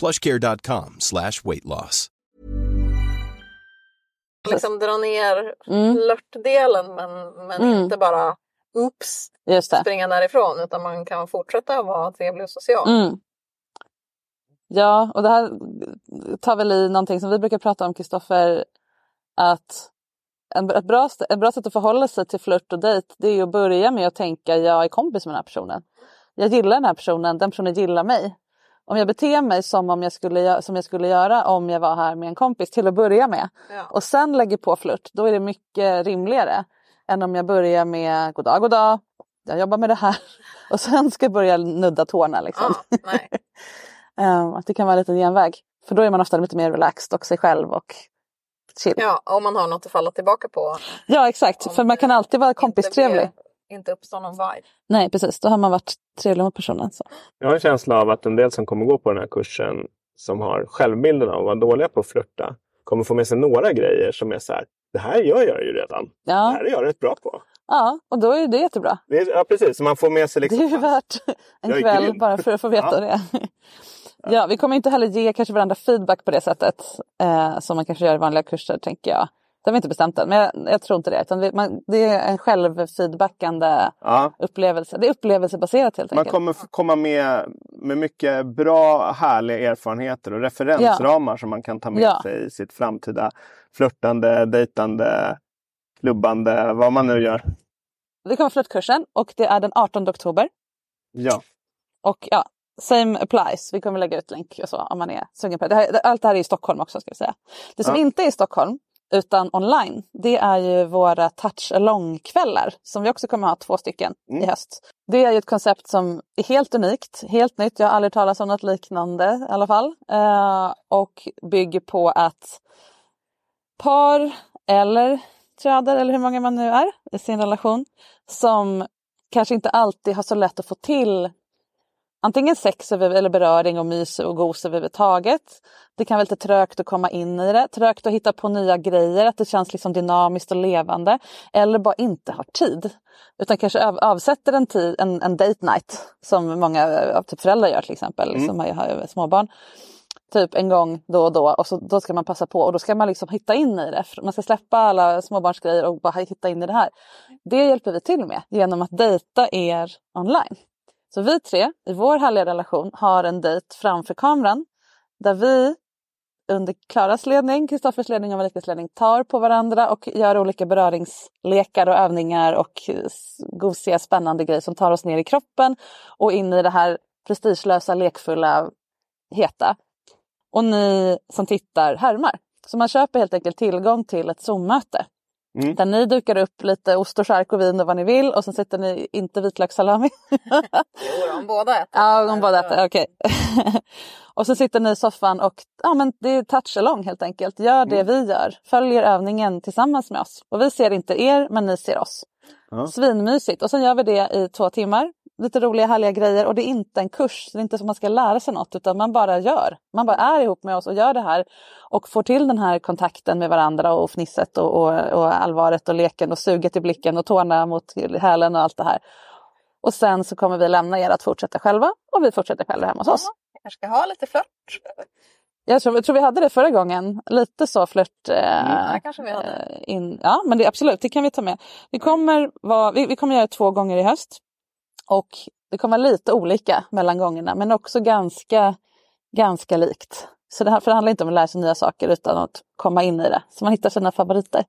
E: plushcare.com slash weight loss.
D: liksom dra ner
B: Mm.
D: flörtdelen men, men
B: Mm.
D: inte bara oops,
B: Just det.
D: springa därifrån utan man kan fortsätta vara trevlig och social.
B: Mm. Ja, och det här tar väl i någonting som vi brukar prata om, Kristoffer, att en, ett, bra, ett bra sätt att förhålla sig till flört och dejt det är ju att börja med att tänka jag är kompis med den här personen. Jag gillar den här personen, den personen gillar mig. Om jag beter mig som, om jag skulle, som jag skulle göra om jag var här med en kompis till att börja med
D: Ja.
B: och sen lägger på flört, då är det mycket rimligare än om jag börjar med god dag, god dag, jag jobbar med det här och sen ska jag börja nudda tårna. Liksom.
D: Ja, nej.
B: Ehm, att det kan vara en liten genväg. För då är man ofta lite mer relaxed och sig själv och chill. Ja,
D: ja, om man har något att falla tillbaka på.
B: exakt,
D: Om
B: för man kan alltid vara kompistrevlig.
D: Inte uppstår någon vibe.
B: Nej precis, då har man varit trevlig mot personen. Så.
C: Jag har en känsla av att en del som kommer gå på den här kursen som har självbilden av att vara dåliga på att flirta kommer få med sig några grejer som är så här. Det här gör jag ju redan. Det
B: Ja,
C: här är jag rätt bra på.
B: Ja, och då är det jättebra.
C: Det är, ja, precis. Så man får med sig
B: Det
C: liksom...
B: är ju värt en kväll
C: grym.
B: bara för att få veta
C: Ja.
B: det. Ja, vi kommer inte heller ge kanske varandra feedback på det sättet eh, som man kanske gör i vanliga kurser tänker jag. Det har vi inte bestämt än, men jag, jag tror inte det. Utan vi, man, det är en självfeedbackande
C: Ja,
B: upplevelse. Det är upplevelsebaserat helt
C: man
B: enkelt.
C: kommer f- komma med, med mycket bra, härliga erfarenheter och referensramar som man kan ta med
B: Ja.
C: sig i sitt framtida flörtande, dejtande, klubbande, vad man nu gör.
B: Det kommer flörtkursen och det är den 18 oktober.
C: Ja,
B: Och ja, same applies. Vi kommer lägga ut länk och så om man är sugen på det. det. här- Allt det här är i Stockholm också ska vi säga. Det som
C: Ja.
B: inte är i Stockholm utan online, det är ju våra touch along-kvällar som vi också kommer ha två stycken
C: Mm.
B: i höst. Det är ju ett koncept som är helt unikt, helt nytt. Jag har aldrig talat om något liknande i alla fall. Eh, och bygger på att par eller tröder eller hur många man nu är i sin relation som kanske inte alltid har så lätt att få till antingen sex eller beröring och mys och gos överhuvudtaget. Det kan vara lite trögt att komma in i det, trögt att hitta på nya grejer, att det känns liksom dynamiskt och levande. Eller bara inte har tid. Utan kanske av, avsätter en, tid, en, en date night som många av typ föräldrar gör till exempel,
C: Mm.
B: som har, har småbarn. Typ en gång då och då och så, då ska man passa på och då ska man liksom hitta in i det. Man ska släppa alla småbarnsgrejer och bara hitta in i det här. Det hjälper vi till med genom att dejta er online. Så vi tre i vår härliga relation har en dejt framför kameran där vi under Klaras ledning, Kristoffers ledning och Marikas ledning tar på varandra och gör olika beröringslekar och övningar och gosiga spännande grejer som tar oss ner i kroppen och in i det här prestigelösa, lekfulla, heta. Och ni som tittar härmar. Så man köper helt enkelt tillgång till ett Zoom-möte.
C: Mm.
B: Där ni dukar upp lite ost och chark och vin och vad ni vill och sen sitter ni, inte vitlökssalami.
D: Jo, de båda äter.
B: Ja, de båda äter, okej. och så sitter ni i soffan och ja, men det är touch along helt enkelt. Gör det vi gör. Följer övningen tillsammans med oss. Och vi ser inte er, men ni ser oss.
C: Ja.
B: Svinmysigt. Och sen gör vi det i två timmar. Lite roliga härliga grejer och det är inte en kurs. Det är inte som man ska lära sig något utan man bara gör. Man bara är ihop med oss och gör det här. Och får till den här kontakten med varandra och fnisset och, och, och allvaret och leken och suget i blicken och tårna mot hälen och allt det här. Och sen så kommer vi lämna er att fortsätta själva och vi fortsätter själva hemma hos oss.
D: Jag kanske ska ha lite flört.
B: Jag tror, jag tror vi hade det förra gången. Lite så flört. Eh,
D: Ja, kanske vi hade.
B: eh, in, ja, men det, absolut, det kan vi ta med. Vi kommer, vara, vi, vi kommer göra det två gånger i höst. Och det kommer vara lite olika mellan gångerna men också ganska, ganska likt. Så det, här, för det handlar inte om att lära sig nya saker utan att komma in i det. Så man hittar sina favoriter.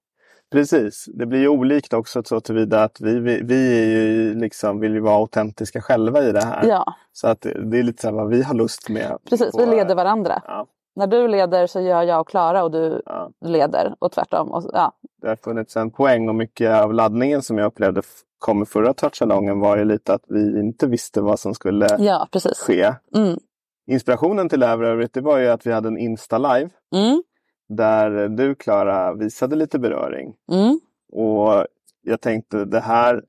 C: precis. Det blir ju olikt också så tillvida att vi, vi, vi ju liksom, vill ju vara autentiska själva i det här.
B: Ja,
C: Så att det är lite så vad vi har lust med.
B: precis. Vi
C: på-
B: leder varandra.
C: Ja,
B: När du leder så gör jag och Klara och du
C: ja.
B: leder och tvärtom. Och, ja,
C: Det har funnits en poäng och mycket av laddningen som jag upplevde kom i förra touchalongen var ju lite att vi inte visste vad som skulle
B: ja
C: ske.
B: Mm.
C: Inspirationen till det här för övrigt, det var ju att vi hade en Insta-live
B: Mm.
C: där du Klara visade lite beröring.
B: Mm.
C: Och jag tänkte det här,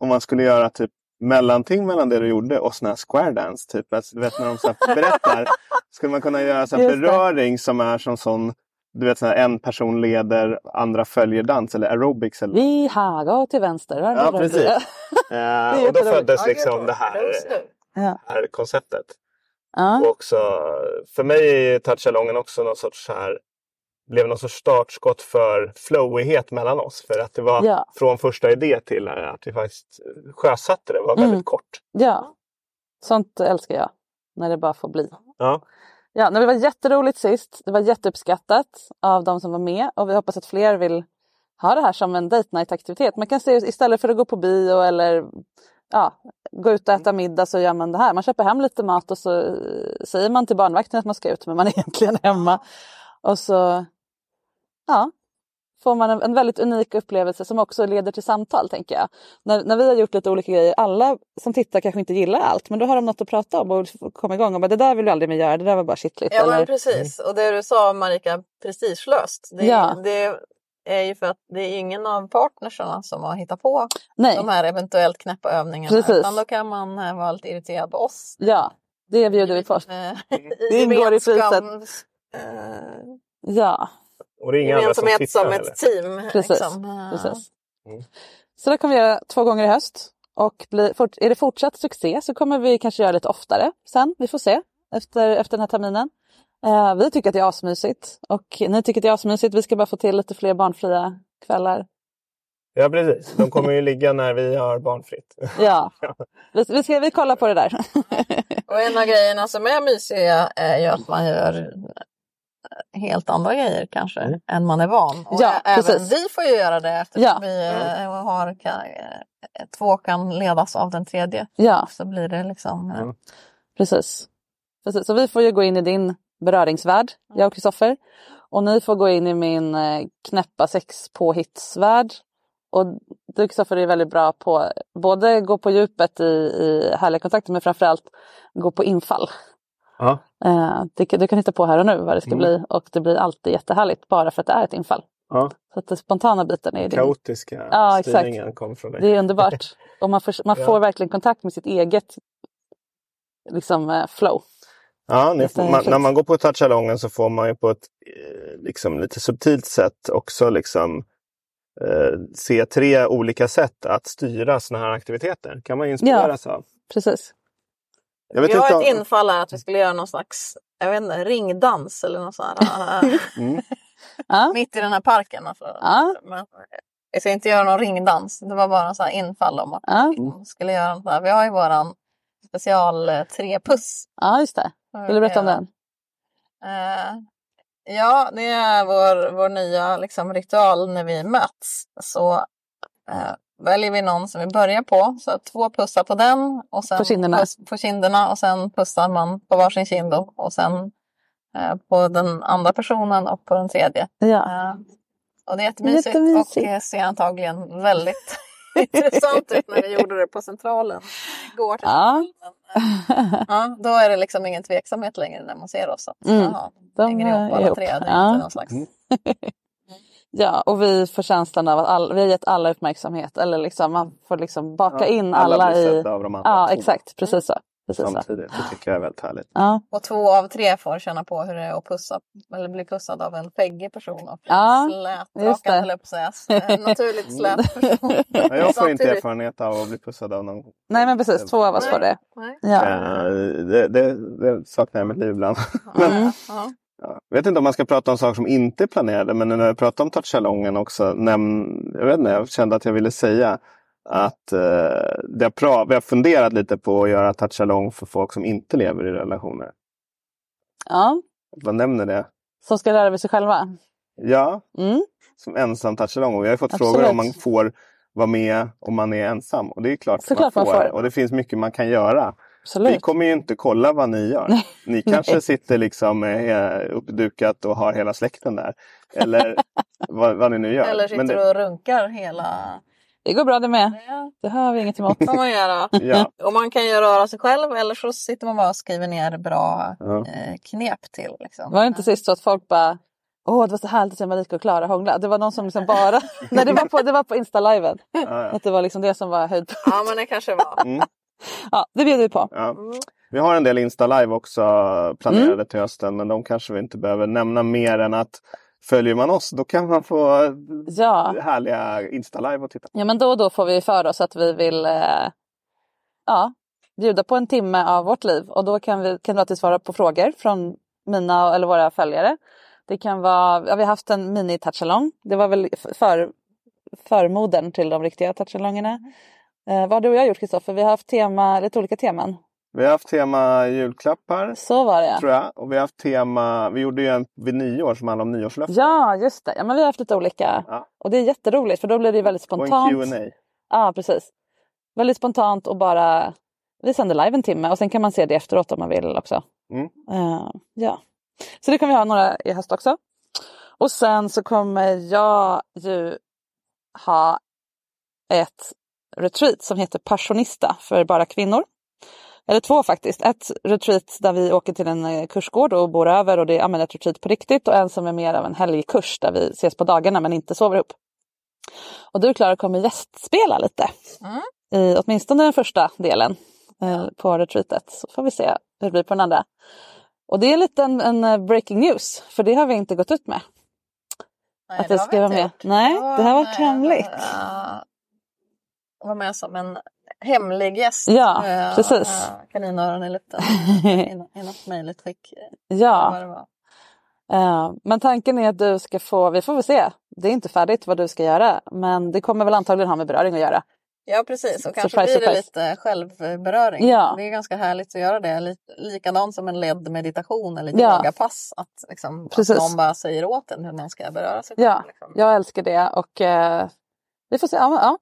C: om man skulle göra typ mellanting mellan det du gjorde och sån här square dance, typ. Alltså, du vet när de så berättar, skulle man kunna göra så beröring som är som sån, du vet så här, en person leder, andra följer dans eller aerobics. Eller,
B: Vi har gå till vänster.
C: Ja, precis.
B: Ja.
C: Eh, och då föddes liksom det här,
B: Ja.
C: här konceptet.
B: Ja.
C: Och också, för mig är touchalongen också någon sorts så här blev någon sorts startskott för flowighet mellan oss. För att det var
B: Ja.
C: från första idé till att vi faktiskt sjösatte det var väldigt
B: Mm.
C: kort.
B: ja, sånt älskar jag. När det bara får bli.
C: Ja.
B: Ja, men det var jätteroligt sist. Det var jätteuppskattat av de som var med och vi hoppas att fler vill ha det här som en date night aktivitet. Man kan se istället för att gå på bio eller ja, gå ut och äta middag så gör man det här. Man köper hem lite mat och så eh, säger man till barnvakten att man ska ut men man är egentligen hemma. Och så ja, får man en, en väldigt unik upplevelse som också leder till samtal tänker jag. När, när vi har gjort lite olika grejer, alla som tittar kanske inte gillar allt men då har de något att prata om och komma igång och bara det där vill vi aldrig mer göra, det där var bara kittligt.
D: Ja
B: eller,
D: men precis. Och det du sa Marika, prestigelöst. Det,
B: Ja.
D: det är ju för att det är ingen av partnerserna som har hittat på
B: Nej,
D: de här eventuellt knäppa övningarna.
B: Precis.
D: Utan då kan man eh, vara lite irriterad på oss.
B: ja, det bjuder vi på.
D: Eh,
B: Det ingår i priset.
D: eh,
B: Ja,
C: Och det är inga andra som tittar
D: som
C: heller.
D: ett team.
B: precis.
D: Liksom.
B: Precis.
C: Mm.
B: Så det kommer vi göra två gånger i höst. Och bli, är det fortsatt succé så kommer vi kanske göra lite oftare sen. Vi får se efter, efter den här terminen. Eh, vi tycker att det är asmysigt och ni tycker att det är asmysigt. Vi ska bara få till lite fler barnfria kvällar.
C: Ja, precis. De kommer ju ligga när vi har barnfritt.
B: Ja, vi, vi, ska, vi kollar på det där.
D: Och en av grejerna som är mysiga är ju att man gör helt andra grejer kanske
C: Mm.
D: än man är van. Och
B: Ja,
D: även
B: precis.
D: vi får ju göra det eftersom
B: Ja.
D: vi eh, har kan, eh, två kan ledas av den tredje.
B: Ja,
D: Så blir det liksom eh,
C: Mm.
B: precis. precis. Så vi får ju gå in i din beröringsvärld, jag och Kristoffer. Och ni får gå in i min eh, knäppa sexpåhittsvärld. Och du Kristoffer är väldigt bra på både gå på djupet i, i härliga kontakter men framförallt gå på infall.
C: Ja.
B: Eh, du kan hitta på här och nu vad det ska
C: Mm.
B: bli och det blir alltid jättehärligt bara för att det är ett infall.
C: Ja.
B: Så att den spontana biten är din.
C: Kaotiska
B: Ja, exakt.
C: styrningen kom från dig.
B: Det är underbart. Och man får, man
C: Ja.
B: får verkligen kontakt med sitt eget liksom, eh, flow.
C: Ja,
B: är
C: man, när man går på touchalongen så får man ju på ett eh, liksom, lite subtilt sätt också liksom, eh, se tre olika sätt att styra sådana här aktiviteter. kan man inspireras av.
B: Precis.
C: Jag vet
D: Vi har ett
C: om-
D: infall här att vi skulle göra någon slags jag vet inte, ringdans eller något sånt här.
C: Mm.
D: Mitt i den här parken. Alltså. Men, jag ska inte göra någon ringdans. Det var bara här infall om att vi skulle göra något där. Vi har ju våran special eh, tre puss.
B: ja, just det. Vill du berätta om den?
D: Eh, ja, det är vår, vår nya liksom, ritual när vi möts. Så eh, väljer vi någon som vi börjar på. Så två pussar på den. Och sen
B: På kinderna.
D: Puss, på kinderna och sen pussar man på varsin kind. då. Och sen eh, på den andra personen och på den tredje.
B: Ja.
D: Eh, och det är jättemysigt,
B: Jättemysigt.
D: och eh, ser antagligen väldigt intressant ut när vi gjorde det på Centralen igår.
B: Ja.
D: eh, ja, då är det liksom ingen tveksamhet längre när man ser oss. Att,
B: Mm.
D: jaha,
B: De
D: hänger ihop alla
B: ihop.
D: tre. Det är
B: Ja.
D: inte någon slags...
B: Ja, och vi får känslan av att all, vi har gett alla uppmärksamhet. Eller liksom, man får liksom baka
C: Ja,
B: in
C: alla
B: alla,
C: blir
B: i...
C: av de andra
B: Ja,
C: två.
B: exakt. Precis så. Precis så.
C: Samtidigt. Det tycker jag är väldigt härligt.
B: Ja.
D: Och två av tre får känna på hur det är att pussa, eller bli pussad av en skäggig person. Och
B: Ja, just
D: Slätrakad
B: det.
D: höll jag på att säga. En naturligt slät person.
C: Ja, jag får inte erfarenhet av att bli pussad av någon.
B: Nej men precis, två av oss får det.
D: Nej.
B: Ja.
C: Eh, det, det, det saknar jag i mitt liv ibland.
B: Mm.
D: Ja.
C: Ja. Jag vet inte om man ska prata om saker som inte är planerade, men när jag pratar om touchalongen också, näm, jag, vet inte, jag kände att jag ville säga att eh, det har pra, vi har funderat lite på att göra touchalong för folk som inte lever i relationer.
B: ja.
C: Vad nämner det?
B: Som ska lära sig själva.
C: Ja,
B: Mm.
C: som ensam touchalong. Vi har fått
B: Absolut.
C: frågor om man får vara med om man är ensam. Och det är klart,
B: Såklart man får.
C: Och det finns mycket man kan göra. Vi
B: Absolut.
C: kommer ju inte kolla vad ni gör. Ni kanske sitter liksom eh, uppdukat och har hela släkten där. Eller vad, vad ni nu gör.
D: Eller sitter
C: det,
D: och runkar hela...
B: Det går bra det med.
D: Ja,
B: Det har vi inget emot.
D: det kan man göra.
C: ja,
D: Och man kan ju röra sig själv eller så sitter man bara och skriver ner bra
C: ja.
D: eh, knep till. Liksom.
B: Var det inte sist så att folk bara Åh det var så härligt att se Marika och Klara hångla. Det var någon som liksom bara Nej det var på, det var på Insta-liven.
C: Ja, ja.
B: Att det var liksom det som var höjdpunkt.
D: Ja men det kanske var.
C: Mm,
B: Ja det bjöd vi på.
C: ja.
D: Mm.
C: Vi har en del Insta-live också planerade till hösten. Men de kanske vi inte behöver nämna mer än att följer man oss då kan man få
B: Ja.
C: härliga Insta-live att titta på.
B: ja men då och då får vi för oss att vi vill eh, Ja bjuda på en timme av vårt liv. Och då kan vi kan alltid svara på frågor från mina eller våra följare. Det kan vara, ja, vi har haft en mini touchalong. Det var väl för, förmodern till de riktiga touchalongerna. Eh, vad har du och jag gjort Kristoffer? Vi har haft tema, lite olika teman.
C: Vi har haft tema julklappar
B: Så var det
C: tror jag. Och vi har haft tema, vi gjorde ju en vid nyår som handlade om nyårslöften.
B: Ja, just det. Ja, men vi har haft lite olika.
C: Ja.
B: Och det är jätteroligt för då blir det väldigt
C: Och en
B: spontant.
C: Q&A.
B: Ja, precis. Väldigt spontant och bara vi sänder live en timme och sen kan man se det efteråt om man vill också.
C: Mm.
B: Eh, ja, så det kommer vi ha några i höst också. Och sen så kommer jag ju ha ett retreat som heter Passionista för bara kvinnor. Eller två faktiskt. Ett retreat där vi åker till en eh, kursgård och bor över och det är ett retreat på riktigt och en som är mer av en helgkurs där vi ses på dagarna men inte sover ihop. Och du Klara kommer gästspela lite.
D: Mm.
B: I åtminstone den första delen eh, på retreatet. Så får vi se hur det blir på den andra. Och det är lite en, en eh, breaking news för det har vi inte gått ut med.
D: Nej,
B: att
D: det
B: ska vara med. Nej, det har varit hemligt.
D: Vara med som en hemlig gäst.
B: Ja,
D: Eh,
B: precis.
D: eh, Kaninöron i luften. I, något möjligt skick. eh,
B: Ja. men tanken är att du ska få, vi får väl se, det är inte färdigt vad du ska göra men det kommer väl antagligen ha med beröring att göra.
D: Ja precis och kanske
B: Surprise,
D: blir det
B: surprise.
D: lite självberöring.
B: Ja.
D: Det är ganska härligt att göra det. Lik- Likadant som en ledd meditation eller
B: Ja.
D: yogapass. Att, liksom, att någon bara säger åt en hur man ska beröra sig.
B: Ja,
D: Liksom.
B: jag älskar det och eh, vi får se, ja, ja.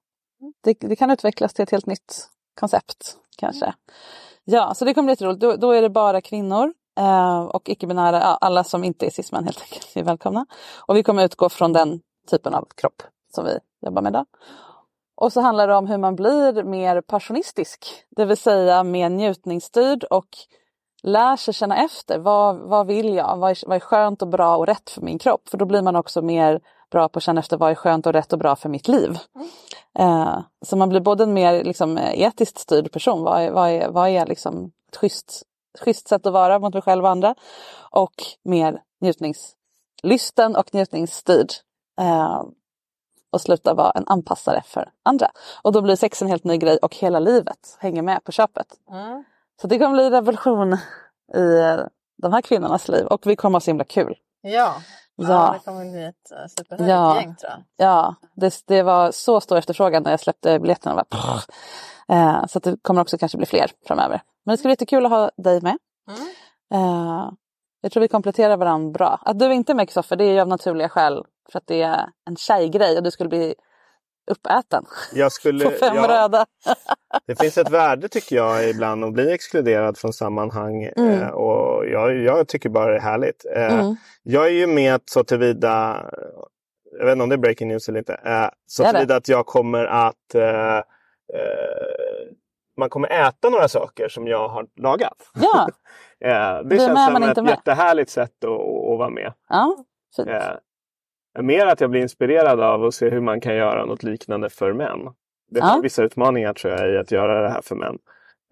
B: Det, det kan utvecklas till ett helt nytt koncept kanske. Ja, så det kommer bli roligt. Då, då är det bara kvinnor eh, och icke-binära, alla som inte är cisman helt enkelt är välkomna. Och vi kommer utgå från den typen av kropp som vi jobbar med idag. Och så handlar det om hur man blir mer passionistisk, det vill säga mer njutningsstyrd och lär sig känna efter. Vad, vad vill jag? Vad är, vad är skönt och bra och rätt för min kropp? För då blir man också mer bra på att känna efter vad är skönt och rätt och bra för mitt liv. Mm. Eh, så man blir både en mer liksom, etiskt styrd person. Vad är, vad är, vad är liksom ett schysst, schysst sätt att vara mot mig själv och andra? Och mer njutningslysten och njutningsstyrd. Eh, och sluta vara en anpassare för andra. Och då blir sex en helt ny grej och hela livet hänger med på köpet.
D: Mm.
B: Så det kommer bli revolution i de här kvinnornas liv och vi kommer ha så himla kul.
D: Ja. Ja.
B: Ja.
D: det kommer bli ett uh, superhärligt
B: Ja.
D: gäng tror jag.
B: Ja, det, det var så stor efterfrågan när jag släppte biljetterna. Bara, eh, så det kommer också kanske bli fler framöver. Men det ska bli jättekul att ha dig med.
D: Mm.
B: Eh, jag tror vi kompletterar varandra bra. Att du inte är med Kristoffer, det är ju av naturliga skäl för att det är en tjejgrej och du skulle bli uppäten
C: Jag skulle,
B: på fem
C: ja,
B: röda.
C: Det finns ett värde tycker jag ibland att bli exkluderad från sammanhang.
B: Mm.
C: Eh, och jag, jag tycker bara det är härligt. Eh,
B: Mm.
C: Jag är ju med så tillvida, jag vet inte om det är breaking news eller inte, eh, så tillvida att jag kommer att eh, eh, man kommer äta några saker som jag har lagat.
B: Ja,
C: Eh,
B: Du
C: det
B: är
C: känns
B: med,
C: som ett
B: med.
C: jättehärligt sätt att, att vara med.
B: ja fint.
C: Eh, mer att jag blir inspirerad av att se hur man kan göra något liknande för män. Det
B: Ja.
C: finns vissa utmaningar tror jag i att göra det här för män.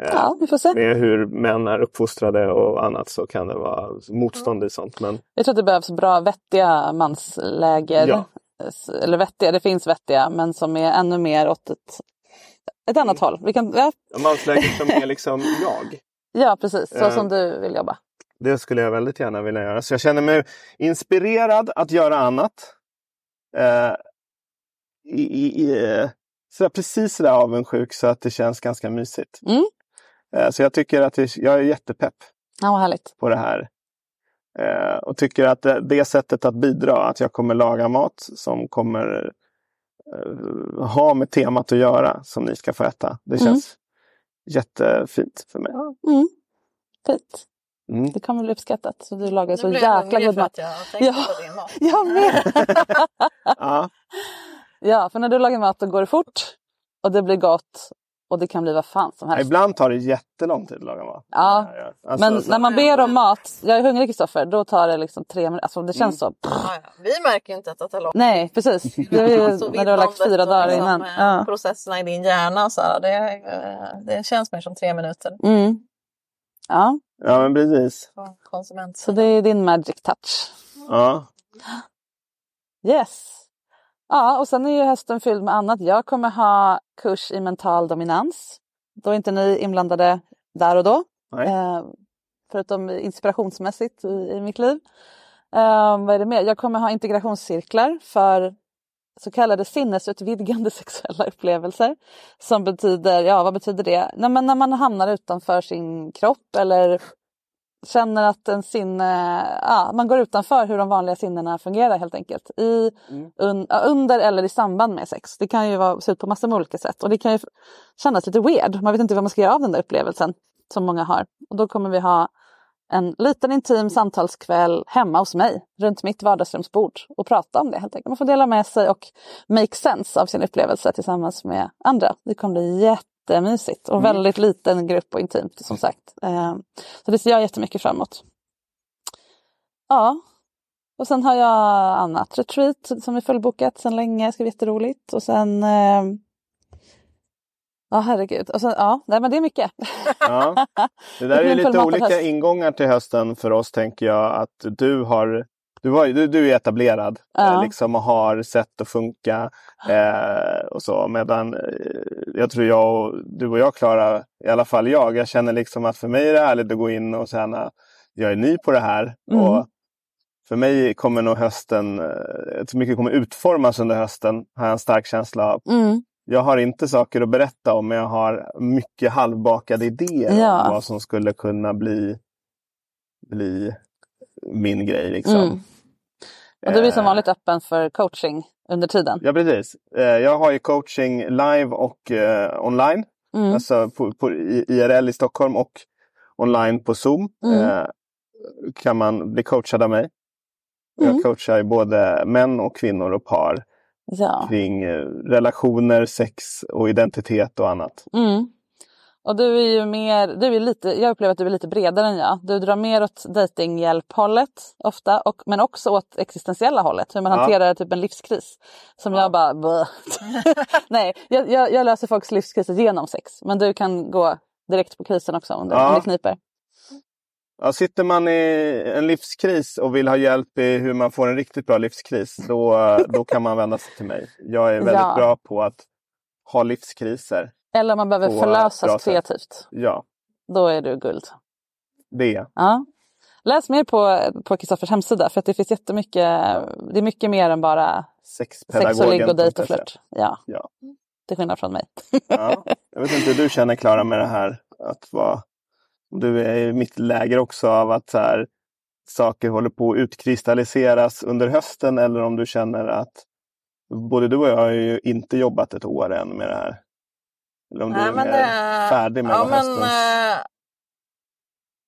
C: Eh,
B: Ja, vi får se.
C: Med hur män är uppfostrade och annat så kan det vara motstånd i sånt. Men
B: Jag tror att det behövs bra vettiga mansläger.
C: Ja.
B: Eller vettiga, det finns vettiga men som är ännu mer åt ett, ett annat håll. Vi kan, ja,
C: mansläget som är liksom jag.
B: ja precis, så
C: Ja.
B: som du vill jobba.
C: Det skulle jag väldigt gärna vilja göra. Så jag känner mig inspirerad att göra annat. Eh, i, i, eh, så precis sådär avundsjuk så att det känns ganska mysigt.
B: Mm.
C: Eh, så jag tycker att det, jag är jättepepp
B: Ja,
C: på det här. Eh, och tycker att det, det sättet att bidra, att jag kommer laga mat som kommer eh, ha med temat att göra som ni ska få äta. Det
B: Mm.
C: känns jättefint för mig.
B: Mm. Fint.
C: Mm.
B: Det kommer bli uppskattat. Så du lagar så
D: Nu jag
B: jäkla god mat.
D: jag tänkte
B: Ja.
D: på din mat.
B: Jag med!
C: Ja.
B: ja, för när du lagar mat då går det fort och det blir gott och det kan bli vad fan som helst.
C: Ibland tar det jättelång tid att laga mat.
B: Ja,
C: Alltså,
B: men
C: så-
B: när man ber om mat, jag är hungrig Kristoffer, då tar det liksom tre minuter. Alltså det känns så.
D: Ja, ja. Vi märker ju inte att det tar lång
B: Nej, precis. Det är ju
D: Så
B: när du har lagt fyra dagar
D: liksom,
B: innan. Ja.
D: Processerna i din hjärna. Så här, det, eh, det känns mer som tre minuter.
B: Mm. Ja,
C: Ja, men precis.
D: Konsument.
B: så det är din magic touch.
C: Ja.
B: Yes. Ja, och sen är ju hösten fylld med annat. Jag kommer ha kurs i mental dominans. Då är inte ni inblandade där och då.
C: Nej.
B: Eh, förutom inspirationsmässigt i, i mitt liv. Eh, vad är det mer? Jag kommer ha integrationscirklar för så kallade sinnesutvidgande sexuella upplevelser. Som betyder, ja vad betyder det? Nej, men när man hamnar utanför sin kropp eller känner att en sinne, ja, man går utanför hur de vanliga sinnena fungerar helt enkelt. I, un, ja, under eller i samband med sex. Det kan ju vara, se ut på massor med olika sätt och det kan ju kännas lite weird. Man vet inte vad man ska göra av den där upplevelsen som många har. Och då kommer vi ha en liten intim samtalskväll hemma hos mig runt mitt vardagsrumsbord och prata om det helt enkelt. Man får dela med sig och make sense av sin upplevelse tillsammans med andra. Det kommer bli jättemysigt och väldigt liten grupp och intimt som sagt. Eh, Så det ser jag jättemycket fram emot. Ja, och sen har jag annat retreat som är fullbokat sedan länge, det ska bli jätteroligt. Och sen eh, Ja herregud. Och sen, ja, nej, men det är mycket.
C: Ja. Det där
B: Det
C: är lite olika
B: höst.
C: ingångar till hösten för oss tänker jag. Att du har du, var, du, du är etablerad
B: Ja.
C: eh, liksom, och har sätt att funka eh, och så. Medan eh, jag tror jag och du och jag Klara, i alla fall jag, jag känner liksom att för mig är det härligt att gå in och känna jag är ny på det här.
B: Mm.
C: Och för mig kommer nog hösten, eh, jag tror mycket kommer utformas under hösten, har jag en stark känsla av.
B: Mm.
C: Jag har inte saker att berätta om, men jag har mycket halvbakade idéer
B: Ja.
C: om vad som skulle kunna bli, bli min grej. Liksom.
B: Mm. Och du är som
C: Eh,
B: vanligt öppen för coaching under tiden.
C: Ja, precis. Eh, Jag har ju coaching live och eh, online.
B: Mm.
C: Alltså på, på i- IRL i Stockholm och online på Zoom.
B: Mm.
C: Eh, kan man bli coachad av mig.
B: Mm.
C: Jag coachar både män och kvinnor och par
B: Ja.
C: kring eh, relationer, sex och identitet och annat.
B: Mm. Och du är ju mer, du är lite, jag upplever att du är lite bredare än jag. Du drar mer åt datinghjälp-hållet ofta, och, men också åt existentiella hållet. Hur man
C: Ja.
B: hanterar typ en livskris. Som jag bara... Nej, jag, jag, jag löser folks livskriser genom sex. Men du kan gå direkt på krisen också om det,
C: Ja.
B: om det kniper.
C: Ja, sitter man i en livskris och vill ha hjälp i hur man får en riktigt bra livskris, då, då kan man vända sig till mig. Jag är väldigt
B: Ja.
C: bra på att ha livskriser.
B: Eller om man behöver förlösas kreativt.
C: Ja,
B: Då är du guld.
C: det.
B: Ja. Läs mer på på Kristoffers hemsida för att det finns jättemycket, det är mycket mer än bara sex och ligg och dejt och flört. Ja,
C: Ja.
B: till skillnad från mig.
C: Ja. Jag vet inte hur du känner Klara med det här. Att vara, du är i mitt läger också av att så här, saker håller på att utkristalliseras under hösten eller om du känner att både du och jag har ju inte jobbat ett år än med det här. Eller om du
D: Nej,
C: är
D: men
C: mer
D: det-
C: färdig med
D: ja, men,
C: höstens...
D: eh,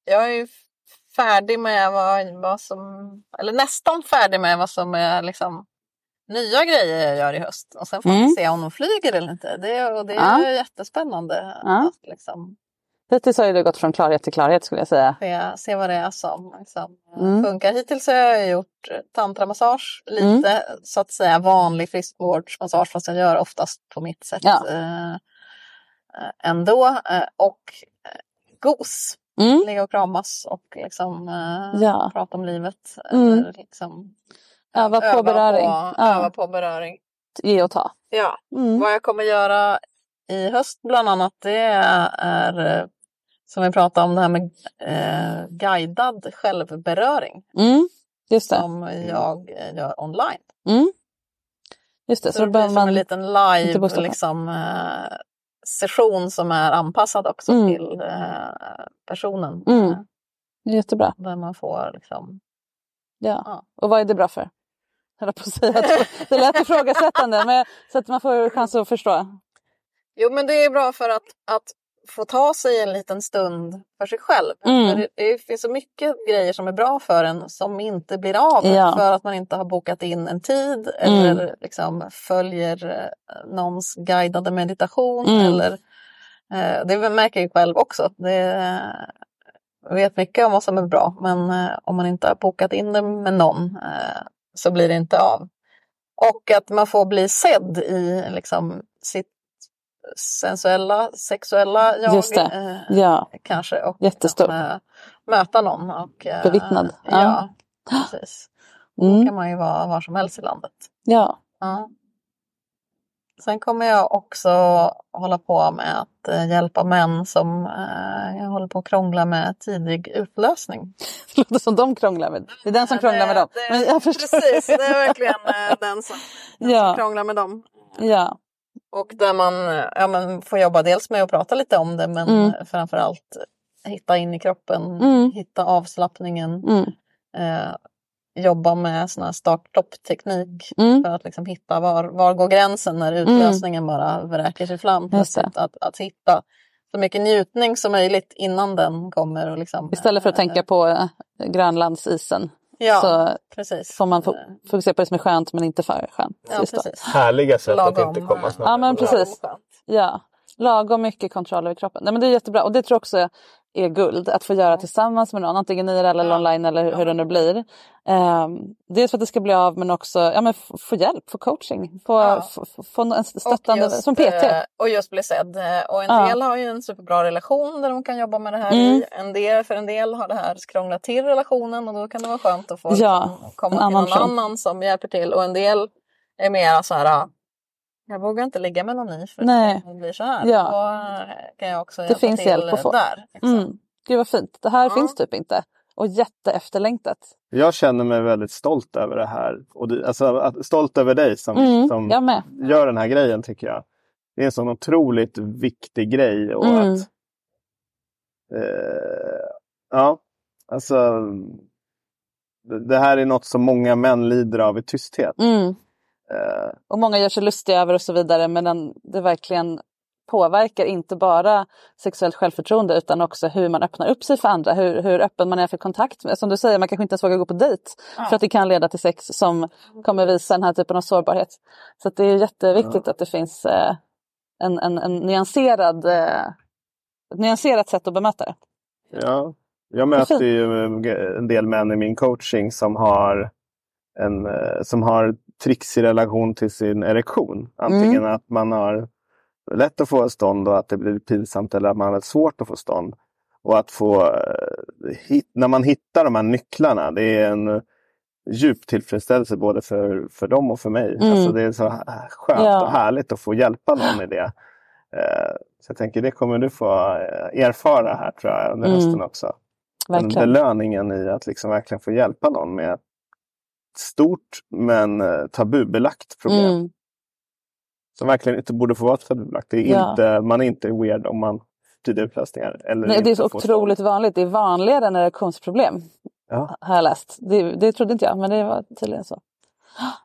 D: Jag är ju färdig med vad, vad som, eller nästan färdig med vad som är liksom nya grejer jag gör i höst. Och sen får
B: Mm.
D: vi se om de flyger eller inte. Det, och det
B: Ja.
D: är jättespännande
B: Ja.
D: att liksom
B: Hittills har du gått från klarhet till klarhet skulle jag säga.
D: se, se vad det är som liksom,
B: Mm.
D: funkar. Hittills har jag gjort tantramassage, lite så att säga vanlig friskvårdsmassage fast jag gör oftast på mitt sätt
B: Ja.
D: eh, ändå. Eh, och eh, gos,
B: Mm.
D: ligga och kramas och liksom eh,
B: Ja.
D: prata om livet.
B: Mm.
D: Eller liksom,
B: Öva på beröring.
D: På,
B: Ja.
D: Öva på beröring.
B: Ge och ta.
D: Ja.
B: Mm.
D: Vad jag kommer göra i höst bland annat det är som vi pratade om det här med eh, guidad självberöring
B: Mm. Just det.
D: som jag eh, gör online.
B: Mm. Just det,
D: Så,
B: så
D: det blir som en liten live liksom, eh, session som är anpassad också
B: Mm.
D: till eh, personen.
B: Mm.
D: Eh,
B: Jättebra.
D: Där man får liksom,
B: Ja.
D: Ja.
B: Och vad är det bra för? Höll på att säga det lät ifrågasättande men så att man får chans att förstå.
D: Jo men det är bra för att, att få ta sig en liten stund för sig själv.
B: Mm.
D: Det, det finns så mycket grejer som är bra för en som inte blir av
B: Ja.
D: för att man inte har bokat in en tid
B: Mm.
D: eller liksom följer eh, någons guidade meditation.
B: Mm.
D: Eller, eh, det märker jag själv också. Det, jag vet mycket om vad som är bra men eh, om man inte har bokat in det med någon eh, så blir det inte av. Och att man får bli sedd i liksom, sitt sensuella, sexuella jag.
B: Just det.
D: eh,
B: Ja,
D: kanske. Och
B: Jättestort.
D: liksom, eh, möta någon. Och, eh,
B: Bevittnad.
D: Ja, precis. Då
B: Mm.
D: kan man ju vara var som helst i landet.
B: ja.
D: Ja. Sen kommer jag också hålla på med att hjälpa män som eh, håller på att krångla med tidig utlösning.
B: Det låter som de krånglar med. Det är den som krånglar med dem.
D: Det,
B: förstår.
D: Precis, det är verkligen den som, den
B: Ja.
D: som krånglar med dem.
B: Ja.
D: Och där man ja, men får jobba dels med att prata lite om det men
B: Mm.
D: mm. framförallt hitta in i kroppen,
B: Mm.
D: hitta avslappningen.
B: Mm.
D: Eh, jobba med sån här start-stopp-teknik
B: Mm.
D: för att liksom hitta var, var går gränsen när utlösningen bara vräker sig fram. Plötsligt. Att, att hitta så mycket njutning som möjligt innan den kommer. Och liksom,
B: Istället för att tänka på eh, Grönlandsisen
D: ja,
B: så
D: precis.
B: får man fo- fokusera på det som är skönt men inte för skönt.
D: Ja,
B: just då.
D: precis.
C: Härliga sätt att
D: Lagom.
C: inte komma snabbt.
B: Ja men precis. Ja, lagom mycket kontroll över kroppen. Nej, men det är jättebra och det tror jag också är guld att få göra tillsammans med någon, antingen IRL eller online eller hur det nu blir. Um, dels för att det ska bli av men också ja, men få hjälp, få coaching, få,
D: Ja.
B: få, en stöttande,
D: just,
B: som PT.
D: eh, Och just bli sedd. Och en
B: Ja.
D: del har ju en superbra relation där de kan jobba med det här
B: Mm.
D: i. En del, för en del har det här skrånglat till relationen och då kan det vara skönt att få
B: Ja,
D: komma
B: en
D: till
B: annan
D: någon
B: person.
D: annan som hjälper till. Och en del är mer så här, jag vågar inte ligga med någon ny för
B: Nej.
D: det blir så här.
B: Ja.
D: Då kan jag också
B: Det
D: hjälpa
B: finns
D: till
B: hjälp att få.
D: där. Liksom.
B: Mm. Gud vad fint, det här
D: Ja.
B: finns typ inte. Och jätteefterlängtat.
C: Jag känner mig väldigt stolt över det här. Och det, alltså, att, stolt över dig som,
B: Mm,
C: som gör den här grejen tycker jag. Det är en sån otroligt viktig grej. Och
B: Mm.
C: att, eh, ja, alltså det, det här är något som många män lider av i tysthet.
B: Mm.
C: Eh,
B: Och många gör sig lustiga över och så vidare men den, det verkligen påverkar inte bara sexuellt självförtroende utan också hur man öppnar upp sig för andra, hur, hur öppen man är för kontakt. med- Som du säger, man kanske inte ens vågar gå på dejt för att det kan leda till sex som kommer visa den här typen av sårbarhet. Så att det är jätteviktigt att det finns eh, en, en, en nyanserad, eh, ett nyanserat sätt att bemöta det.
C: Ja, jag möter ju en del män i min coaching som har en eh, som har tricks i relation till sin erektion. Antingen
B: Mm.
C: att man har lätt att få stånd och att det blir pinsamt eller att man har svårt att få stånd. Och att få, eh, hit, när man hittar de här nycklarna, det är en djup tillfredsställelse både för, för dem och för mig.
B: Mm.
C: Alltså det är så skönt
B: Ja.
C: och härligt att få hjälpa någon i det. Eh, Så jag tänker det kommer du få eh, erfara här tror jag under
B: Mm.
C: hösten också. Den
B: Verkligen.
C: belöningen i att liksom verkligen få hjälpa någon med stort men eh, tabubelagt problem.
B: Mm.
C: Som verkligen inte borde få vara tabubelagt. Det är
B: Ja.
C: inte, man är inte weird om man tidiga utlösningar. Eller
B: Nej, det är så otroligt
C: stånd.
B: vanligt. Det är vanligare än erektionsproblem.
C: Ja.
B: Har jag läst. Det, det trodde inte jag men det var tydligen så.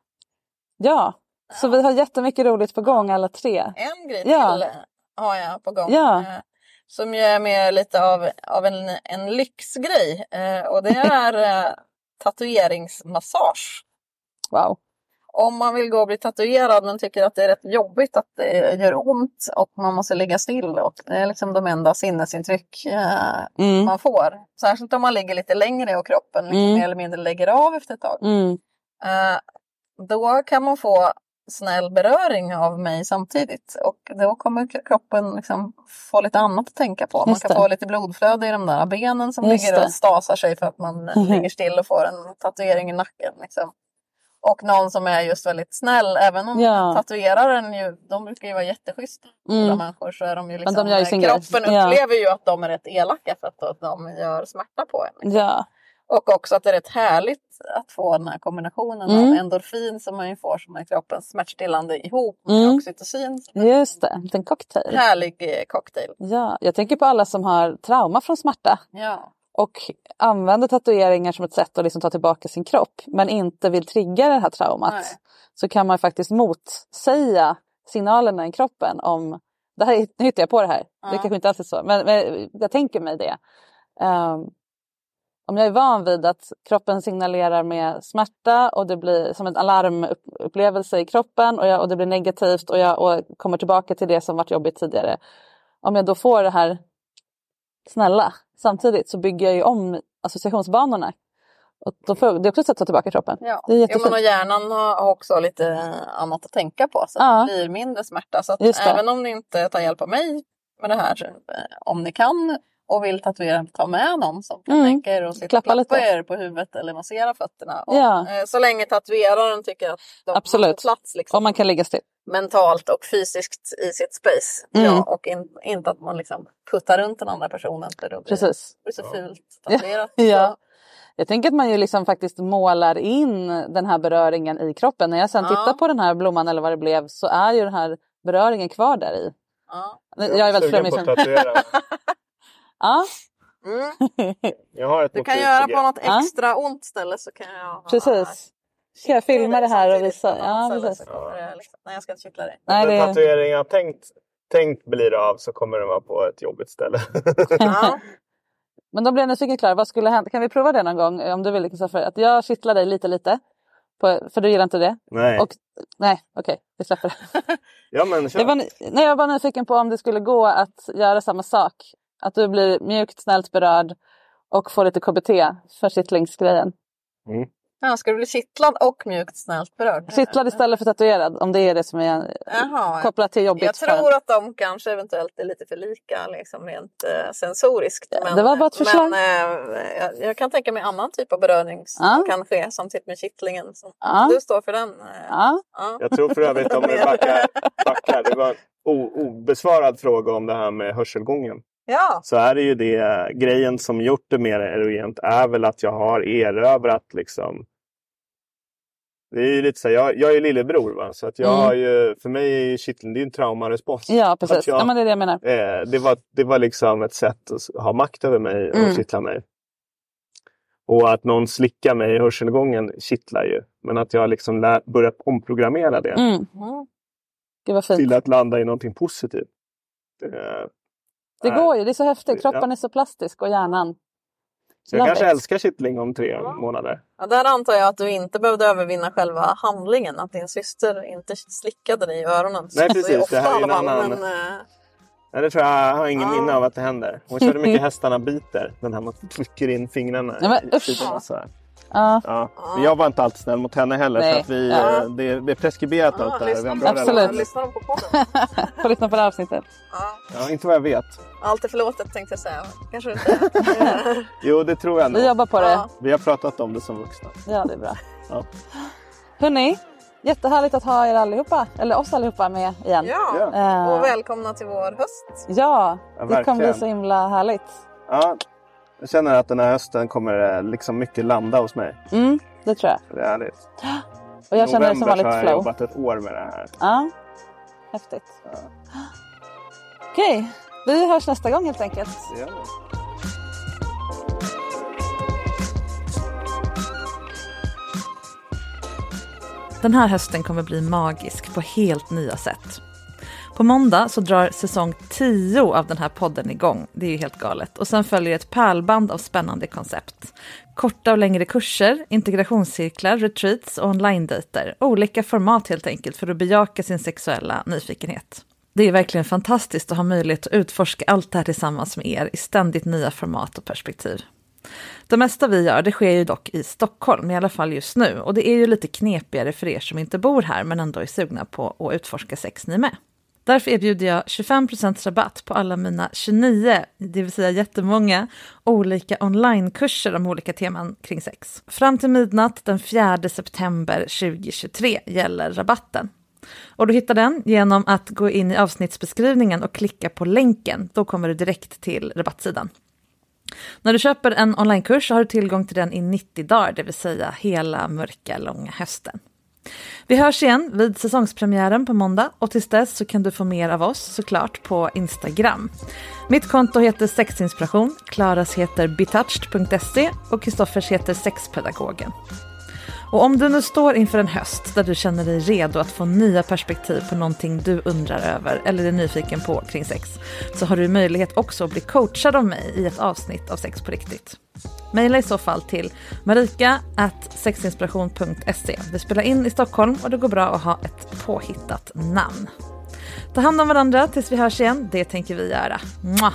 B: Ja, så vi har jättemycket roligt på gång alla tre.
D: En grej
B: Ja.
D: till har jag på gång.
B: Ja.
D: eh, Som ju är mer lite av, av en, en lyxgrej. eh, Och det är eh, tatueringsmassage.
B: Wow.
D: Om man vill gå och bli tatuerad men tycker att det är rätt jobbigt att det gör ont och man måste ligga still. Och det är liksom de enda sinnesintryck eh,
B: Mm.
D: man får. Särskilt om man ligger lite längre och kroppen
B: Mm.
D: mer eller mindre lägger av efter ett tag.
B: Mm.
D: Eh, då kan man få snäll beröring av mig samtidigt och då kommer kroppen liksom få lite annat att tänka på. Man kan få lite blodflöde i de där benen som
B: Just
D: ligger och stasar sig för att man eh, ligger still och får en tatuering i nacken. Liksom. Och någon som är just väldigt snäll, även om
B: Ja.
D: tatueraren ju, de brukar ju vara jätteschyssta.
B: Mm.
D: Mm. människor så är de ju liksom,
B: de grej.
D: kroppen
B: Ja.
D: upplever ju att de är rätt elaka för att, att de gör smärta på en.
B: Ja.
D: Och också att det är rätt härligt att få den här kombinationen
B: Mm.
D: av endorfin som man ju får som är kroppens smärtstillande ihop med
B: Mm.
D: oxytocin.
B: Just det, en liten cocktail.
D: Härlig eh, cocktail.
B: Ja, jag tänker på alla som har trauma från smärta
D: Ja.
B: och använder tatueringar som ett sätt att liksom ta tillbaka sin kropp men inte vill trigga det här traumat.
D: Nej.
B: Så kan man faktiskt motsäga signalerna i kroppen om det här, nu hittar jag på det här, det
D: Ja.
B: kanske inte alls är så, men, men jag tänker mig det. Ehm, om jag är van vid att kroppen signalerar med smärta och det blir som en alarmupplevelse i kroppen och, jag, och det blir negativt och jag och kommer tillbaka till det som varit jobbigt tidigare. Om jag då får det här snälla samtidigt så bygger jag ju om associationsbanorna. Och då får, det är också ett sätt att ta tillbaka kroppen.
D: Ja.
B: Det är
D: Jo, men och hjärnan har också lite annat att tänka på så
B: Ja.
D: det blir mindre smärta. Så även om ni inte tar hjälp av mig med det här, eh, om ni kan och vill tatuera, ta med någon som kan
B: Mm.
D: tänka er och sitta
B: Klappa
D: och klappa
B: lite.
D: er på huvudet eller massera fötterna. Och,
B: Ja.
D: eh, Så länge tatueraren tycker att de har
B: Absolut.
D: plats liksom,
B: Om man kan ligga still.
D: mentalt och fysiskt i sitt space.
B: Mm.
D: Ja, och in, inte att man liksom puttar runt den andra personen. För då blir
B: Precis.
D: det blir så fult tatuerat.
B: Ja. Jag tänker att man ju liksom faktiskt målar in den här beröringen i kroppen. När jag sen
D: Ja.
B: tittar på den här blomman eller vad det blev så är ju den här beröringen kvar där i.
D: Ja.
B: Jag är väldigt flummig.
C: på att
B: som-
C: tatuera.
B: Ja,
D: Mm.
C: Jag har ett
D: Du kan göra
C: på
D: något
B: Ja.
D: extra ont ställe så kan jag...
B: precis. Ska jag filma det här och visa? Ja, precis.
D: liksom- Nej, jag ska inte kyckla dig.
B: Nej,
C: Den
B: det...
C: tatuering jag tänkt, tänkt blir av så kommer den vara på ett jobbigt ställe.
D: Ja.
B: Men då blir jag nyfiken Klara, vad skulle hända? Kan vi prova det någon gång om du vill? Kristoffer? Att jag kittlar dig lite lite. På, för du gillar inte det?
C: Nej,
B: Och, nej, okej, vi släpper det.
C: ja men.
B: Jag var, nej, jag var nyfiken på om det skulle gå att göra samma sak
F: Att du blir mjukt, snällt berörd och får lite KBT för kittlingsgrejen.
C: Mm.
D: Ja, ska du bli kittlad och mjukt snällt berörd?
F: Kittlad istället för tatuerad om det är det som är
D: Jaha.
F: kopplat till jobbigt.
D: Jag
F: för
D: tror att de kanske eventuellt är lite för lika liksom rent eh, sensoriskt. Men,
F: det var bara ett förslag.
D: Men eh, jag, jag kan tänka mig annan typ av beröring som
F: Ja.
D: kan ske som typ med kittlingen.
F: Ja.
D: Du står för den. eh,
F: Ja.
D: ja.
C: Jag tror för övrigt om vi backar, backar det var en obesvarad fråga om det här med hörselgången.
D: Ja.
C: Så är det ju det grejen som gjort det mer erogent är väl att jag har erövrat liksom. Det är ju lite så här, jag, jag är lillebror va? så att jag
F: Mm.
C: har ju, för mig är ju kitteln det är en traumarespons.
F: Ja, precis.
C: jag-
F: Ja, men det är det jag menar.
C: Eh, det, var, det var liksom ett sätt att ha makt över mig och
F: Mm.
C: kittla mig. Och att någon slickar mig i hörselgången kittlar ju. Men att jag liksom lär, börjat omprogrammera det
F: Mm. Fint.
C: till att landa i någonting positivt. Eh,
F: Det
C: nej.
F: går ju, det är så häftigt.
C: Ja.
F: Kroppen är så plastisk och hjärnan.
C: Så jag
F: Love
C: kanske
F: it.
C: älskar kittling om tre månader.
D: Ja, där antar jag att du inte behövde övervinna själva handlingen. Att din syster inte slickade dig i öronen.
C: Nej, precis. Det här är en annan-
D: Men, eh,
C: Nej, det tror jag, jag har ingen minne av att det händer. Hon körde mycket hästarna biter. Den här man trycker in fingrarna.
F: Ja, men
C: i
F: usch.
C: och så här.
F: Ja.
C: Ja. Men jag var inte alltid snäll mot henne heller.
F: Nej.
C: Så att vi,
F: Ja.
C: eh, det, det är preskriberat allt det här. Vi
F: Absolut.
D: lyssnar de på podden?
F: Får lyssna på det här avsnittet.
C: Ja, inte vad jag vet.
D: Allt är förlåtet tänkte jag säga. Kanske inte.
C: Jo, det tror jag nog.
F: Vi jobbar på det.
C: Vi har pratat om det som vuxna.
F: Ja, det är bra.
C: Ja.
F: Hörni, jättehärligt att ha er allihopa, eller oss allihopa med igen.
D: Ja,
F: Eh,
D: och välkomna till vår höst.
F: Ja,
C: Ja,
F: det kommer bli så himla härligt.
C: Ja, jag känner att den här hösten kommer eh, liksom mycket landa hos mig.
F: Mm, det tror jag.
C: Det är härligt.
F: Och jag känner det som vanligt
C: så har jag
F: flow.
C: jobbat ett år med det här.
F: Ja, häftigt. Okej, vi hörs nästa gång helt enkelt.
C: Det gör vi.
B: Den här hösten kommer bli magisk på helt nya sätt. På måndag så drar säsong 10 av den här podden igång. Det är ju helt galet. Och sen följer ett pärlband av spännande koncept. Korta och längre kurser, integrationscirklar, retreats och online-dejter. Olika format helt enkelt för att bejaka sin sexuella nyfikenhet. Det är verkligen fantastiskt att ha möjlighet att utforska allt det här tillsammans med er i ständigt nya format och perspektiv. Det mesta vi gör, det sker ju dock i Stockholm, i alla fall just nu. Och det är ju lite knepigare för er som inte bor här, men ändå är sugna på att utforska sex ni med. Därför erbjuder jag 25% rabatt på alla mina 29, det vill säga jättemånga, olika onlinekurser om olika teman kring sex. Fram till midnatt den 4 september 2023 gäller rabatten. Och du hittar den genom att gå in i avsnittsbeskrivningen och klicka på länken. Då kommer du direkt till rabattsidan. När du köper en onlinekurs har du tillgång till den i 90 dagar, det vill säga hela mörka långa hösten. Vi hörs igen vid säsongspremiären på måndag och tills dess så kan du få mer av oss såklart på Instagram. Mitt konto heter sexinspiration, Klaras heter betouched.se och Kristoffers heter sexpedagogen. Och om du nu står inför en höst där du känner dig redo att få nya perspektiv på någonting du undrar över eller är nyfiken på kring sex, så har du möjlighet också att bli coachad av mig i ett avsnitt av Sex på riktigt. Maila i så fall till marika.sexinspiration.se. Vi spelar in i Stockholm och det går bra att ha ett påhittat namn. Ta hand om varandra tills vi hörs igen, det tänker vi göra. Mwah!